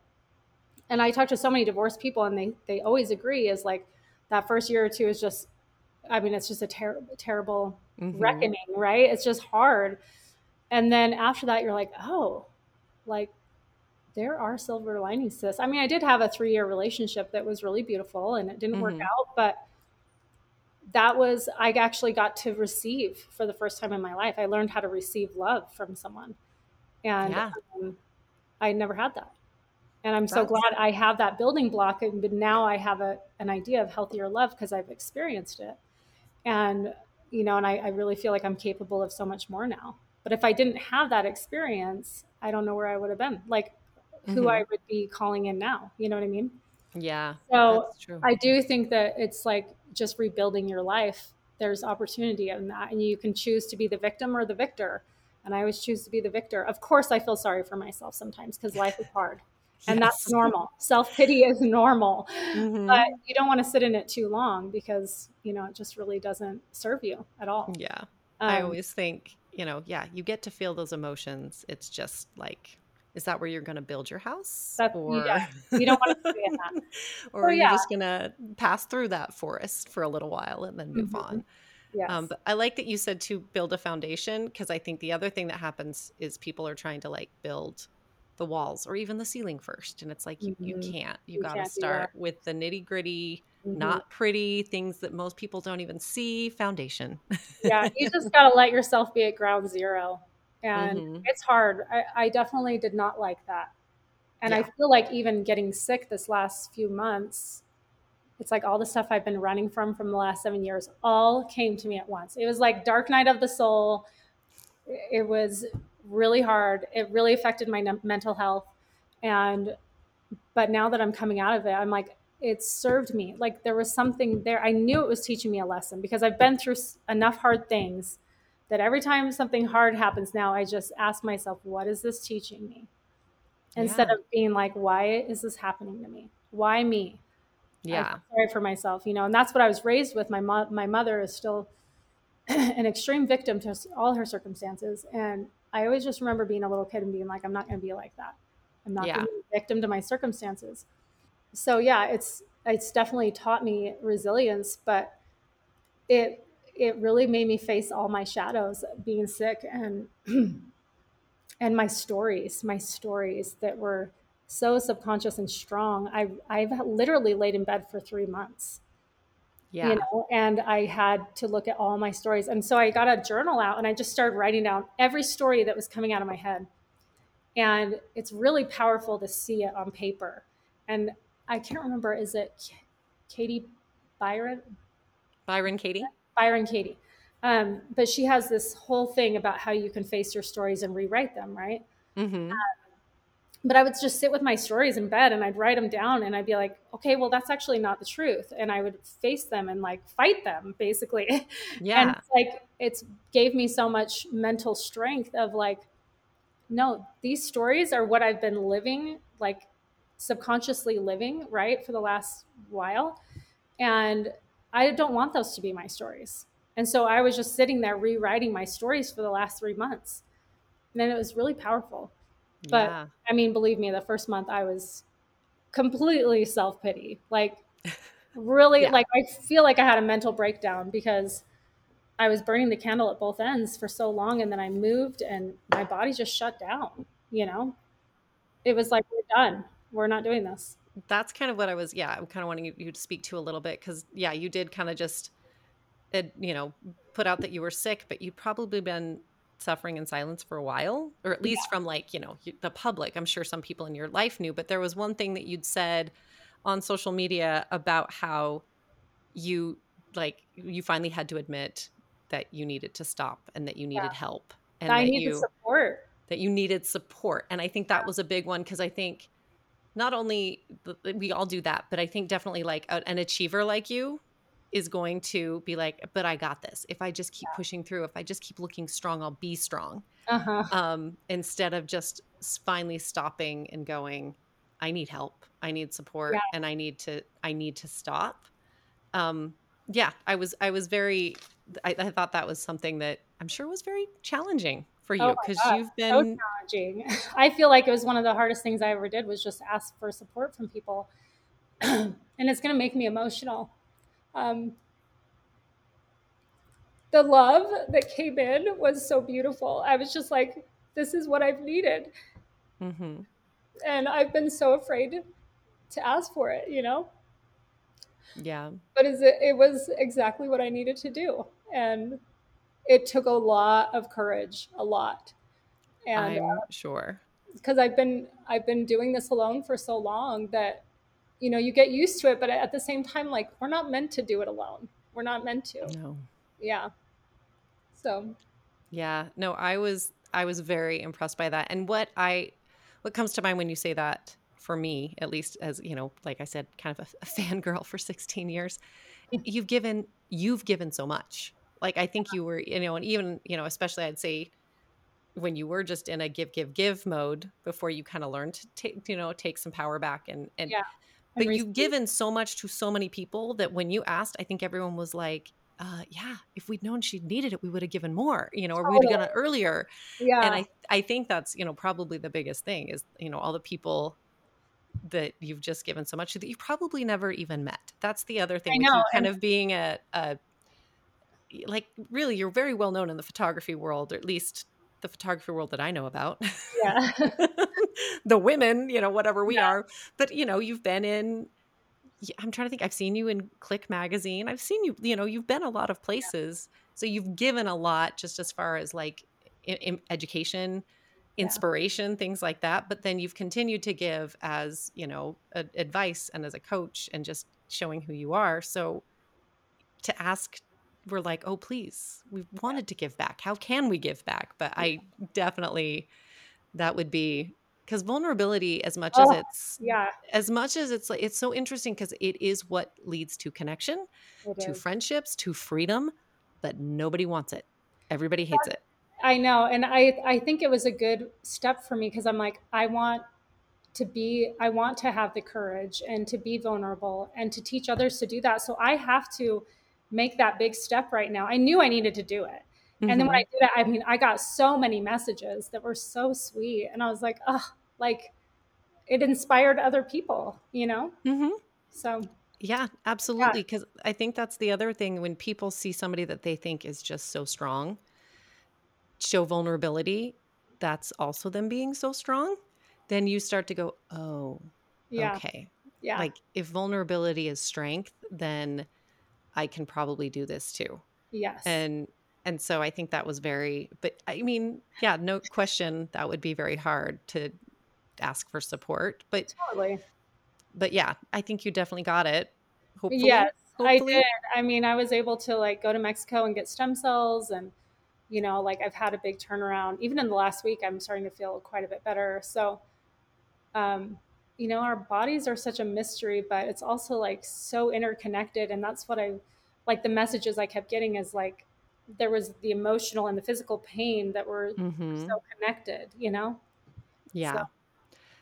And I talk to so many divorced people, and they they always agree is like that first year or two is just, I mean, it's just a terrible terrible mm-hmm. reckoning, right? It's just hard, and then after that, you're like, oh, like there are silver linings to this. I mean, I did have a three year relationship that was really beautiful, and it didn't mm-hmm. work out, but that was I actually got to receive for the first time in my life. I learned how to receive love from someone, and yeah. um, I never had that and i'm so glad i have that building block and but now i have a, an idea of healthier love because i've experienced it and you know and I, I, really feel like i'm capable of so much more now. But if i didn't have that experience i don't know where i would have been like who mm-hmm. i would be calling in now you know what i mean? Yeah so i do think that it's like just rebuilding your life there's opportunity in that and you can choose to be the victim or the victor. And i always choose to be the victor. Of course i feel sorry for myself sometimes because life is hard and yes. that's normal self pity is normal mm-hmm. but you don't want to sit in it too long because you know it just really doesn't serve you at all yeah um, i always think you know yeah you get to feel those emotions it's just like is that where you're going to build your house or yeah, you don't want to stay in that or you yeah. just going to pass through that forest for a little while and then move mm-hmm. on Yes. Um, but I like that you said to build a foundation because I think the other thing that happens is people are trying to like build the walls or even the ceiling first. And it's like, you, you Mhm. can't. You, You got to start with the nitty gritty, Mhm. not pretty things that most people don't even see foundation. yeah, you just got to let yourself be at ground zero. And Mhm. it's hard. I, I definitely did not like that. And I feel like even getting sick this last few months, it's like all the stuff I've been running from from the last seven years all came to me at once. It was like dark night of the soul. It was really hard. It really affected my ne- mental health. And, but now that I'm coming out of it, I'm like, it served me. Like there was something there. I knew it was teaching me a lesson because I've been through enough hard things that every time something hard happens now, I just ask myself, what is this teaching me? Instead Yeah. of being like, why is this happening to me? Why me? Yeah. sorry for myself, you know, and that's what I was raised with. My mo- my mother is still an extreme victim to all her circumstances, and I always just remember being a little kid and being like, I'm not going to be like that. I'm not Yeah. going to be a victim to my circumstances. So yeah, it's it's definitely taught me resilience, but it it really made me face all my shadows, being sick and and my stories, my stories that were so subconscious and strong. I I've literally laid in bed for three months Yeah. you know and i had to look at all my stories and so i got a journal out and i just started writing down every story that was coming out of my head and it's really powerful to see it on paper and i can't remember is it katie byron Byron Katie. byron katie um, but she has this whole thing about how you can face your stories and rewrite them right Mm-hmm. But I would just sit with my stories in bed and I'd write them down and I'd be like, okay, well, that's actually not the truth. And I would face them and like fight them basically. and Yeah. it's like, it's gave me so much mental strength of like, no, these stories are what I've been living, like subconsciously living, right, for the last while. And I don't want those to be my stories. And so I was just sitting there rewriting my stories for the last three months. And then it was really powerful. But yeah. I mean, believe me, the first month I was completely self pity. Like, really, Yeah. like, I feel like I had a mental breakdown because I was burning the candle at both ends for so long. And then I moved and my body just shut down, you know? It was like, we're done. We're not doing this. That's kind of what I was, yeah, I'm kind of wanting you- you to speak to a little bit because, yeah, you did kind of just, it, you know, put out that you were sick, but you'd probably been suffering in silence for a while, or at least from like, you know, the public. I'm sure some people in your life knew, but there was one thing that you'd said on social media about how you, like, you finally had to admit that you needed to stop and that you needed Yeah. help and I that needed you support. that you needed support and i think that was a big one because i think not only we all do that but i think definitely like an achiever like you is going to be like but i got this if i just keep pushing through if i just keep looking strong i'll be strong Uh huh. um, instead of just finally stopping and going i need help i need support Yeah. and i need to i need to stop um, yeah i was i was very I, I thought that was something that i'm sure was very challenging for you Oh because God, you've So been challenging. I feel like it was one of the hardest things I ever did was just ask for support from people. and it's going to make me emotional. Um, the love that came in was so beautiful. I was just like, this is what I've needed. Mhm. And I've been so afraid to ask for it, you know? Yeah. But is it, it was exactly what I needed to do. And it took a lot of courage, a lot. And I'm sure. because I've been I've been doing this alone for so long that you know you get used to it but at the same time like we're not meant to do it alone we're not meant to No. yeah so Yeah. No, I was I was very impressed by that. And what I what comes to mind when you say that for me, at least as, you know, like I said, kind of a, a fangirl for 16 years, you've given you've given so much. Like I think you were, you know, and even, you know, especially I'd say when you were just in a give give give mode before you kind of learned to take, you know, take some power back and and Yeah. But And you've given so much to so many people that when you asked, I think everyone was like, uh, yeah, if we'd known she needed it, we would have given more, you know, or we'd have done it earlier. yeah And I, I think that's, you know, probably the biggest thing is, you know, all the people that you've just given so much to that you probably never even met. That's the other thing I know, kind and- of being a, a, like really, you're very well known in the photography world, or at least the photography world that I know about. Yeah. the women, you know, whatever we Yeah. are. But you know, you've been in I'm trying to think. I've seen you in Click magazine. I've seen you, you know, you've been a lot of places. So you've given a lot just as far as like in, in education, Yeah. inspiration, things like that. But then you've continued to give as, you know, a, advice and as a coach and just showing who you are. So to ask, we're like, oh, please, we wanted to give back. How can we give back? But I definitely, that would be because vulnerability, as much as Oh, it's yeah. as much as it's like it's so interesting because it is what leads to connection It to is. friendships to freedom but nobody wants it everybody hates it I know, and I I think it was a good step for me because I'm like I want to be I want to have the courage and to be vulnerable and to teach others to do that. So I have to make that big step right now. I knew I needed to do it. And then when I Mhm. did it, I mean, I got so many messages that were so sweet. And I was like, oh, like it inspired other people, you know? Mhm. So yeah absolutely because i think that's the other thing when people see somebody that they think is just so strong show vulnerability that's also them being so strong then you start to go oh yeah, okay yeah. like if vulnerability is strength then i can probably do this too yes. and and so i think that was very but i mean yeah no question that would be very hard to ask for support but totally. but yeah i think you definitely got it hopefully Yes, I did. I mean, I was able to like go to Mexico and get stem cells and you know, like I've had a big turnaround. Even in the last week, I'm starting to feel quite a bit better. So, um, you know, our bodies are such a mystery, but it's also like so interconnected. And that's what I like the messages I kept getting is like there was the emotional and the physical pain that were Mhm. so connected, you know? yeah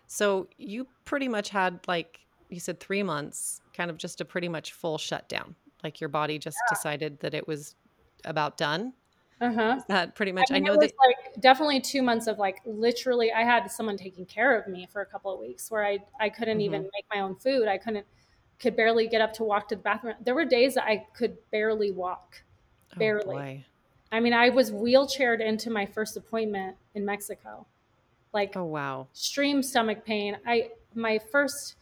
so you pretty much had like you said 3 months kind of just a pretty much full shutdown like your body just decided that it was about done Uh huh. that pretty much i, I, know it was that like definitely two months of like literally I had someone taking care of me for a couple of weeks where I I couldn't even Mhm. make my own food. I couldn't could barely get up to walk to the bathroom. There were days that I could barely walk. oh barely. boy I mean, I was wheelchaired into my first appointment in Mexico. Like oh wow extreme stomach pain. I my first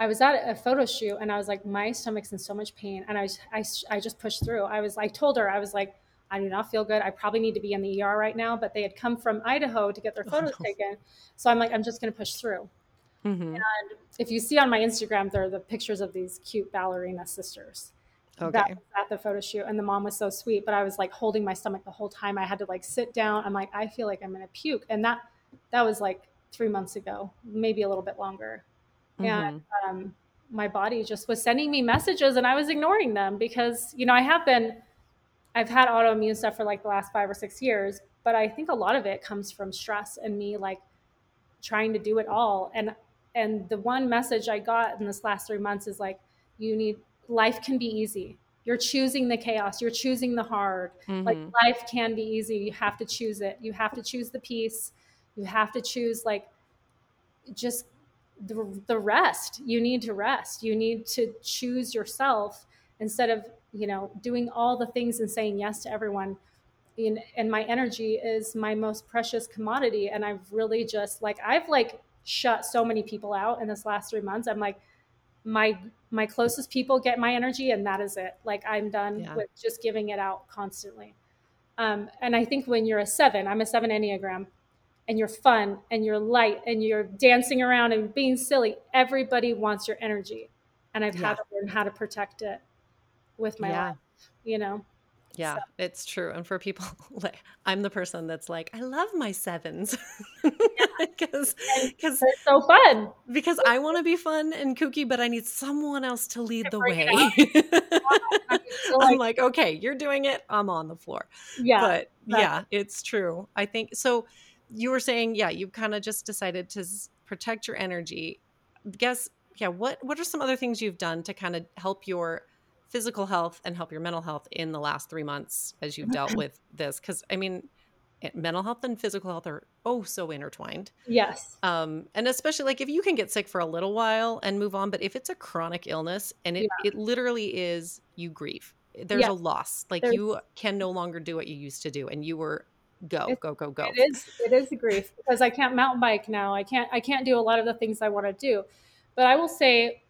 I was at a photo shoot and I was like my stomach's in so much pain and I was, I I just pushed through. I was I told her I was like I do not feel good. I probably need to be in the ER right now, but they had come from Idaho to get their Oh, photos no. taken. So I'm like I'm just going to push through. hmm If you see on my Instagram there are the pictures of these cute ballerina sisters. okay That at the photo shoot and the mom was so sweet, but I was like holding my stomach the whole time. I had to like sit down. I'm like I feel like I'm going to puke and that that was like 3 months ago, maybe a little bit longer. And Mhm. um, my body just was sending me messages and I was ignoring them because, you know, I have been, I've had autoimmune stuff for like the last five or six years, but I think a lot of it comes from stress and me like trying to do it all. And, and the one message I got in this last three months is like, you need, life can be easy. You're choosing the chaos. You're choosing the hard. Like Mhm. life can be easy. You have to choose it. You have to choose the peace. You have to choose like just the, the rest you need to rest you need to choose yourself instead of you know doing all the things and saying yes to everyone. And, and my energy is my most precious commodity. And i've really just like i've like shut so many people out in this last three months. I'm like my my closest people get my energy and that is it. Like i'm done Yeah. with just giving it out constantly. Um, and i think when you're a seven i'm a seven enneagram and you're fun and you're light and you're dancing around and being silly everybody wants your energy. And i've Yeah. had to learn how to protect it with my yeah life you know Yeah, it's true. And for people like I'm the person that's like, I love my sevens because because it's so fun because I want to be fun and kooky, but I need someone else to lead the way. I'm like, okay, you're doing it. I'm on the floor. yeah but exactly. yeah, it's true. I think so. You were saying, yeah, you kind of just decided to protect your energy. Guess, yeah. What What are some other things you've done to kind of help your physical health and help your mental health in the last three months as you've dealt with this? Because I mean, mental health and physical health are oh so intertwined. yes Um, and especially like if you can get sick for a little while and move on, but if it's a chronic illness and it, it literally is you grieve, there's Yes. a loss. Like There's- you can no longer do what you used to do. And you were go, It- go, go, go. It is it is a grief because I can't mountain bike now. I can't I can't do a lot of the things I want to do. But I will say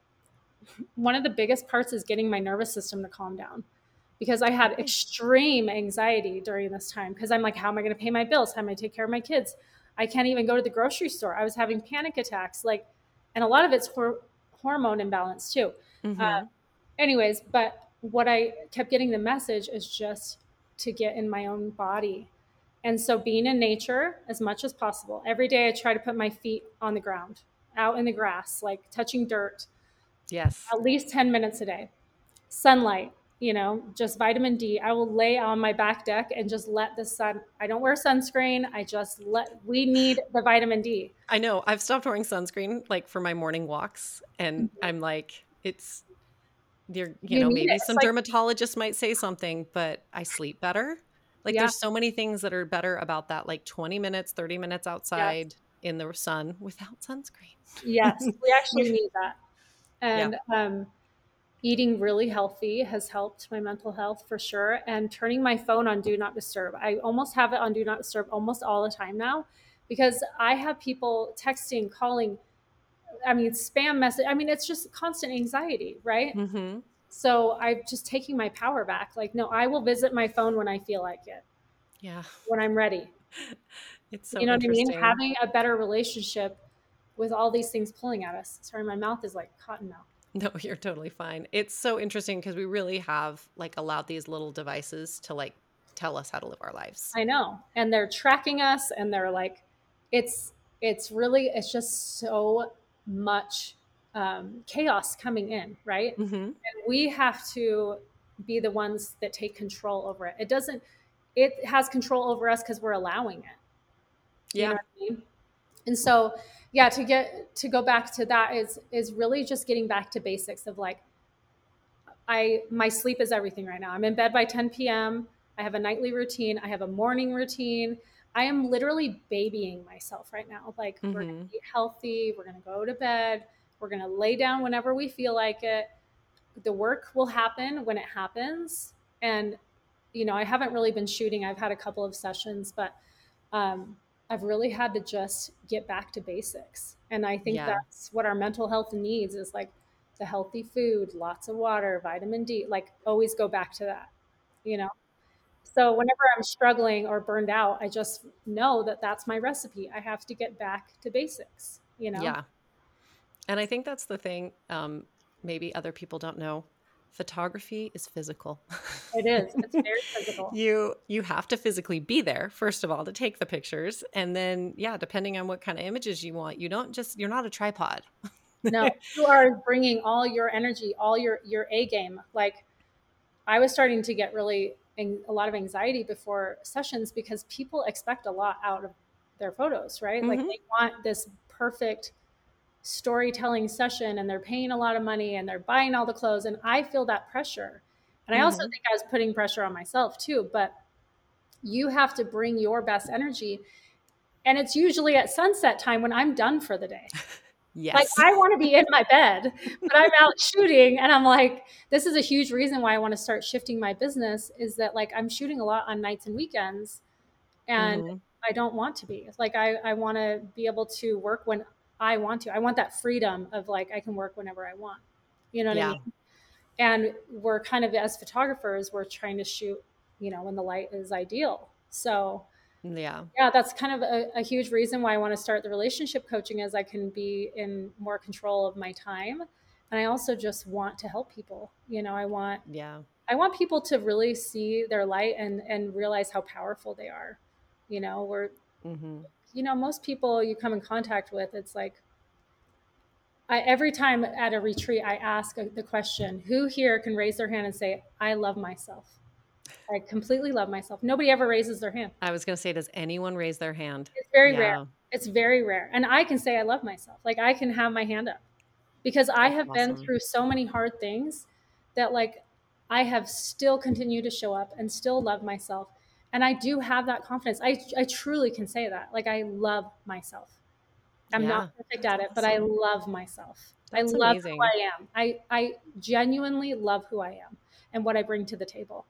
one of the biggest parts is getting my nervous system to calm down because I had extreme anxiety during this time because I'm like how am I going to pay my bills? How am I take care of my kids? I can't even go to the grocery store. I was having panic attacks like and a lot of it's hor- hormone imbalance too. Mhm. Uh, anyways, but what I kept getting the message is just to get in my own body. And so being in nature as much as possible. Every day I try to put my feet on the ground, out in the grass, like touching dirt, yes. at least 10 minutes a day. Sunlight, you know, just vitamin D. I will lay on my back deck and just let the sun. I don't wear sunscreen. I just let we need the vitamin D. I know. I've stopped wearing sunscreen like for my morning walks, and I'm like, it's, you're, you, Mm-hmm. You know, maybe it. Some like- dermatologists might say something, but I sleep better. Like, Yeah. there's so many things that are better about that, like 20 minutes, 30 minutes outside in the sun without sunscreen. Yes, we actually need that. And um, eating really healthy has helped my mental health for sure. And turning my phone on Do Not Disturb. I almost have it on Do Not Disturb almost all the time now because I have people texting, calling. I mean, spam message. I mean, it's just constant anxiety, right? Mm-hmm. So I'm just taking my power back. Like, no, I will visit my phone when I feel like it, Yeah. when I'm ready. It's so you know what I mean? Having a better relationship with all these things pulling at us. Sorry, my mouth is like cotton mouth. No, you're totally fine. It's so interesting because we really have like allowed these little devices to like tell us how to live our lives. I know. And they're tracking us and they're like, it's, it's really, it's just so much um, chaos coming in, right? Mm-hmm. And we have to be the ones that take control over it. It doesn't, it has control over us because we're allowing it. You Yeah. know what I mean? And so, yeah, to get to go back to that is is really just getting back to basics of like I my sleep is everything right now. I'm in bed by 10 p.m. I have a nightly routine. I have a morning routine. I am literally babying myself right now. Like we're gonna Mhm. eat healthy. We're gonna go to bed. We're gonna lay down whenever we feel like it. The work will happen when it happens. And you know, I haven't really been shooting. I've had a couple of sessions, but um, I've really had to just get back to basics. And I think Yeah. that's what our mental health needs is like the healthy food, lots of water, vitamin D, like always go back to that, you know? So whenever I'm struggling or burned out, I just know that that's my recipe. I have to get back to basics, you know? Yeah. And I think that's the thing. Um, maybe other people don't know. Photography is physical. It is. It's very physical. you you have to physically be there first of all to take the pictures, and then yeah, depending on what kind of images you want, you don't just you're not a tripod. no you are bringing all your energy all your your a game like i was starting to get really a lot of anxiety before sessions because people expect a lot out of their photos right like Mhm. they want this perfect storytelling session and they're paying a lot of money and they're buying all the clothes and i feel that pressure and i also Mhm. think i was putting pressure on myself too but you have to bring your best energy and it's usually at sunset time when i'm done for the day Yes. like I want to be in my bed, but I'm out shooting and I'm like this is a huge reason why I want to start shifting my business is that like I'm shooting a lot on nights and weekends and Mhm. I don't want to be. Like I I want to be able to work when I want to. I want that freedom of like I can work whenever I want. You know what Yeah. I mean? And we're kind of as photographers, we're trying to shoot, you know, when the light is ideal. So yeah. yeah that's kind of a, a huge reason why i want to start the relationship coaching as i can be in more control of my time and i also just want to help people you know i want Yeah. i want people to really see their light and and realize how powerful they are you know we're hmm you know most people you come in contact with it's like I, every time at a retreat i ask the question who here can raise their hand and say i love myself. I completely love myself. Nobody ever raises their hand. I was gonna say, does anyone raise their hand? it's very rare. It's very rare. And i can say i love myself. Like i can have my hand up. Because i have been through so many hard things that like i have still continued to show up and still love myself and i do have that confidence i, I truly can say that like i love myself i'm Yeah, not perfect at it but i love myself That's i love amazing. who i am i i genuinely love who i am and what i bring to the table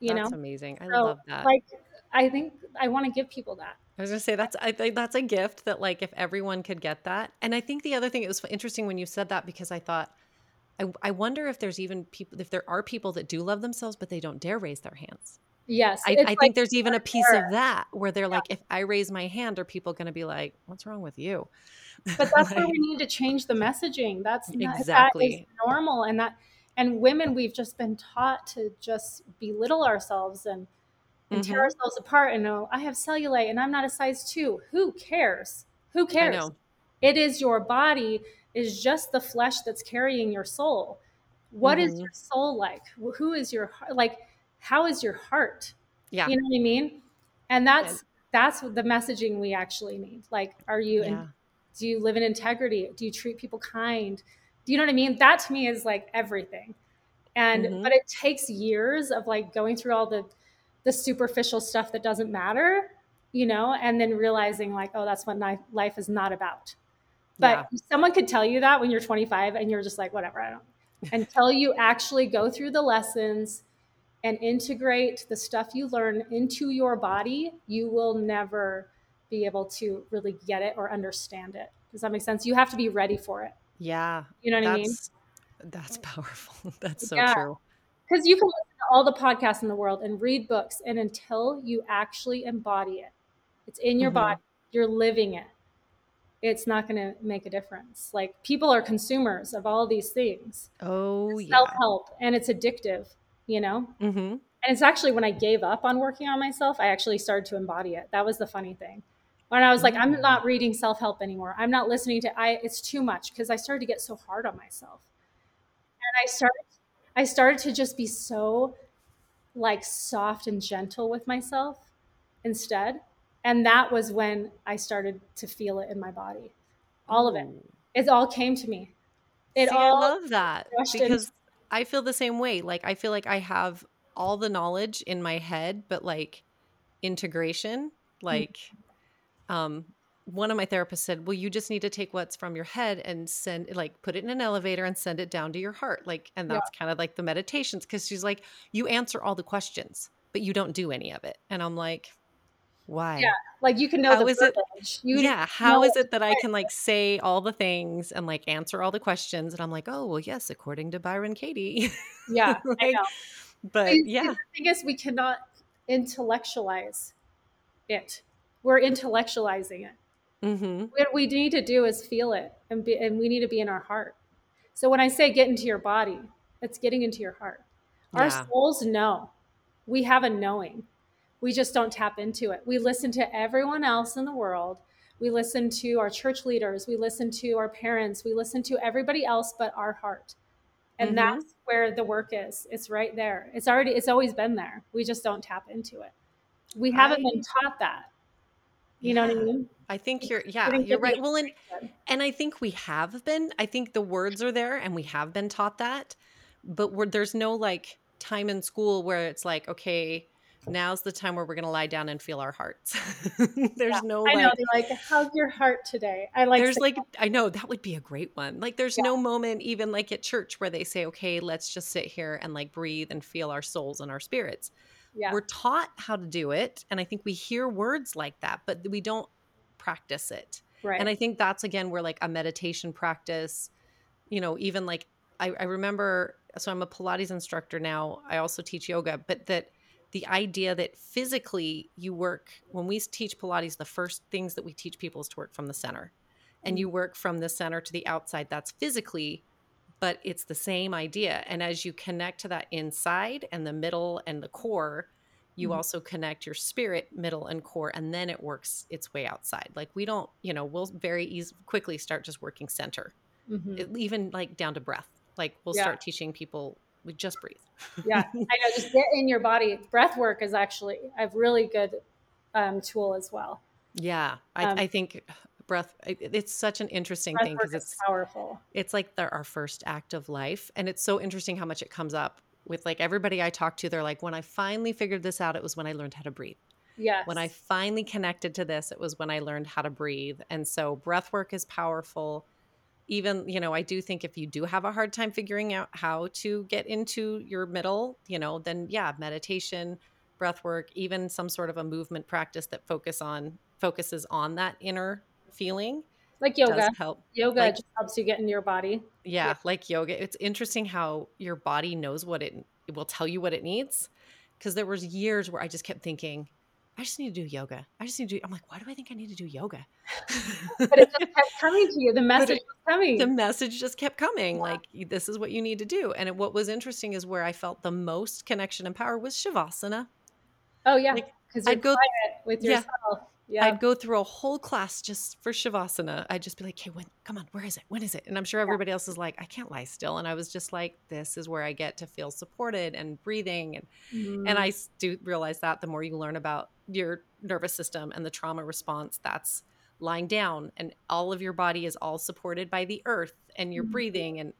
you know. That's know amazing. I so, love that. like I think I want to give people that. I was gonna say that's I think that's a gift that like if everyone could get that. And I think the other thing it was interesting when you said that because I thought I, I wonder if there's even people if there are people that do love themselves but they don't dare raise their hands. Yes. I, I like think there's even a piece of that where they're yeah. like, if I raise my hand, are people going to be like, "What's wrong with you?" But that's like, where we need to change the messaging. That's exactly that normal, and that and women we've just been taught to just belittle ourselves and and mm-hmm. tear ourselves apart and know I have cellulite and I'm not a size two. Who cares? Who cares? It is your body is just the flesh that's carrying your soul. What mm-hmm. is your soul like? Who is your heart? like? How is your heart? Yeah, you know what I mean. And that's that's the messaging we actually need. Like, are you? Yeah. In, do you live in integrity? Do you treat people kind? Do you know what I mean? That to me is like everything. And mm-hmm. but it takes years of like going through all the the superficial stuff that doesn't matter, you know, and then realizing like, oh, that's what life is not about. But yeah. someone could tell you that when you're 25 and you're just like, whatever, I don't. Until you actually go through the lessons and integrate the stuff you learn into your body, you will never be able to really get it or understand it. Does that make sense? You have to be ready for it. Yeah. You know what I mean? That's powerful. That's so yeah. true because you can listen to all the podcasts in the world and read books and until you actually embody it it's in your mm-hmm. body you're living it it's not going to make a difference like people are consumers of all these things oh yeah self-help and it's addictive you know mm-hmm. and it's actually when i gave up on working on myself i actually started to embody it that was the funny thing when i was like i'm not mm. reading self-help anymore i'm not listening to i it's too much because i started to get so hard on myself and i started I started to just be so like soft and gentle with myself instead. And that was when I started to feel it in my body. All of it. It all came to me. It See, all I love that because I feel the same way. Like I feel like I have all the knowledge in my head, but like integration, like mm-hmm. um one of my therapists said, "Well, you just need to take what's from your head and send like put it in an elevator and send it down to your heart." Like and that's yeah. kind of like the meditations cuz she's like, "You answer all the questions, but you don't do any of it." And I'm like, "Why?" Yeah. Like you can know how the is it you Yeah, how is it that I can like say all the things and like answer all the questions and I'm like, "Oh, well, yes, according to Byron Katie." Yeah, like. But yeah. The thing is we cannot intellectualize it. We're intellectualizing it Mm-hmm. What we need to do is feel it, and be, and we need to be in our heart. So when I say get into your body, it's getting into your heart. Yeah. Our souls know. We have a knowing. We just don't tap into it. We listen to everyone else in the world. We listen to our church leaders. We listen to our parents. We listen to everybody else but our heart. And mm-hmm. that's where the work is. It's right there. It's already, it's always been there. We just don't tap into it. We haven't I, been taught that. You yeah. know what I mean? I think you're yeah, you're right. Well, and and I think we have been. I think the words are there and we have been taught that. But there's no like time in school where it's like, okay, now's the time where we're going to lie down and feel our hearts. there's yeah, no I know like how's your heart today? I like There's like I know that would be a great one. Like there's yeah. no moment even like at church where they say, "Okay, let's just sit here and like breathe and feel our souls and our spirits." Yeah. We're taught how to do it and I think we hear words like that, but we don't practice it. Right. And I think that's again where like a meditation practice, you know, even like I, I remember so I'm a Pilates instructor now. I also teach yoga, but that the idea that physically you work when we teach Pilates, the first things that we teach people is to work from the center. And mm. you work from the center to the outside. That's physically, but it's the same idea. And as you connect to that inside and the middle and the core, you mm-hmm. also connect your spirit middle and core and then it works its way outside like we don't you know we'll very easy quickly start just working center mm-hmm. it, even like down to breath like we'll yeah. start teaching people we just breathe yeah i know just get in your body breath work is actually a really good um, tool as well yeah I, um, I think breath it's such an interesting thing because it's powerful it's like our first act of life and it's so interesting how much it comes up with like everybody I talk to, they're like, when I finally figured this out, it was when I learned how to breathe. Yes. When I finally connected to this, it was when I learned how to breathe. And so breath work is powerful. Even, you know, I do think if you do have a hard time figuring out how to get into your middle, you know, then yeah, meditation, breath work, even some sort of a movement practice that focus on focuses on that inner feeling. Like yoga. Help. Yoga Like- just helps you get into your body. Yeah, like yoga. It's interesting how your body knows what it, it will tell you what it needs. Because there was years where I just kept thinking, I just need to do yoga. I just need to. do, I'm like, why do I think I need to do yoga? But it just kept coming to you. The message it- was coming. the message just kept coming like this is what you need to do and it- what was interesting is where i felt the most connection and power was shavasana oh yeah. like, Because I'd you're go- quiet with Yeah. yourself. Yeah. i'd go through a whole class just for shavasana i'd just be like hey when come on where is it when is it and i'm sure everybody else is like i can't lie still and i was just like this is where i get to feel supported and breathing and Mm-hmm. and i do realize that the more you learn about your nervous system and the trauma response that's lying down and all of your body is all supported by the earth and your Mhm. breathing and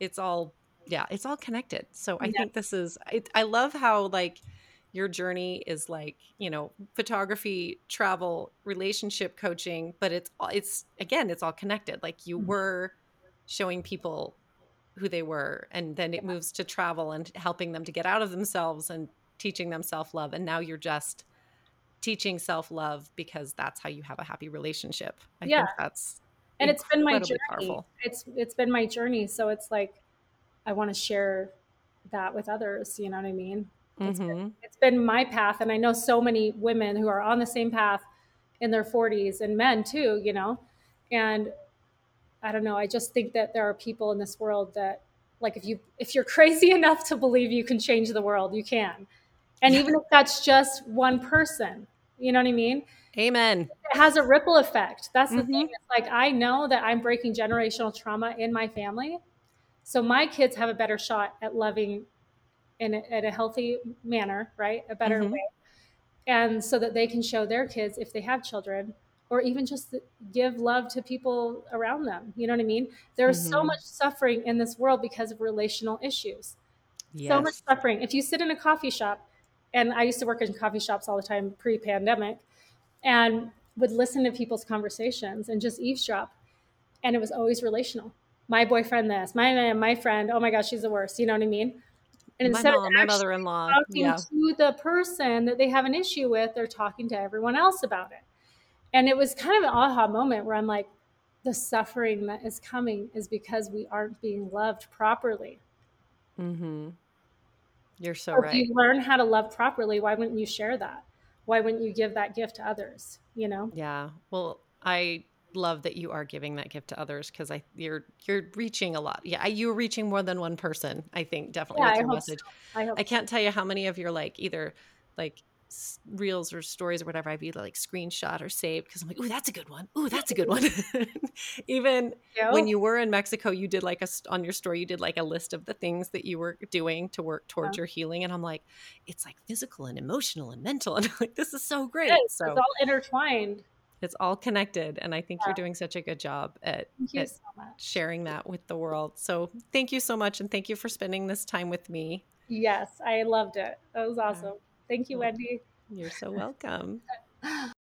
it's all yeah it's all connected so i Yeah. think this is it, i love how like your journey is like you know photography travel relationship coaching but it's all it's again it's all connected like you Mhm. were showing people who they were and then it moves to travel and helping them to get out of themselves and teaching them self-love and now you're just teaching self-love because that's how you have a happy relationship i Yeah. think that's and it's been my journey. powerful. It's it's been my journey. So it's like I want to share that with others. You know what I mean? It's been- mm-hmm. it's been my path and i know so many women who are on the same path in their 40s and men too you know and i don't know i just think that there are people in this world that like if you if you're crazy enough to believe you can change the world you can and even if that's just one person you know what i mean amen it has a ripple effect that's the Mhm. thing it's like i know that i'm breaking generational trauma in my family so my kids have a better shot at loving in a, in a healthy manner right a better Mhm. way and so that they can show their kids if they have children or even just give love to people around them you know what i mean there's so Mhm. much suffering in this world because of relational issues yes. so much suffering. If you sit in a coffee shop, and I used to work in coffee shops all the time pre pandemic, and would listen to people's conversations and just eavesdrop. And it was always relational. My boyfriend, this, my man, my friend, oh my gosh, she's the worst. You know what I mean? And my instead mom of my mother-in-law talking yeah to the person that they have an issue with, they're talking to everyone else about it. And it was kind of an aha moment where I'm like, the suffering that is coming is because we aren't being loved properly. mm-hmm. You're so Or if you learn how to love properly, why wouldn't you share that? Why wouldn't you give that gift to others? You know? Yeah. Well, I love that you are giving that gift to others because I you're you're reaching a lot. Yeah, you're reaching more than one person. I think definitely Yeah, with I your hope message. I. I can't tell you how many of your like either like reels or stories or whatever I've either like screenshot or saved because I'm like, ooh, that's a good one. Ooh, that's a good one. Even when you were in Mexico, you did like a on your story, you did like a list of the things that you were doing to work towards your healing, and I'm like, it's like physical and emotional and mental, and I'm like, this is so great. Yes, so it's all intertwined. it's all connected, and I think Yeah. you're doing such a good job at at so sharing that with the world. So thank you so much, and thank you for spending this time with me. Yes, I loved it. That was awesome. Thank you, Wendy. You're so welcome.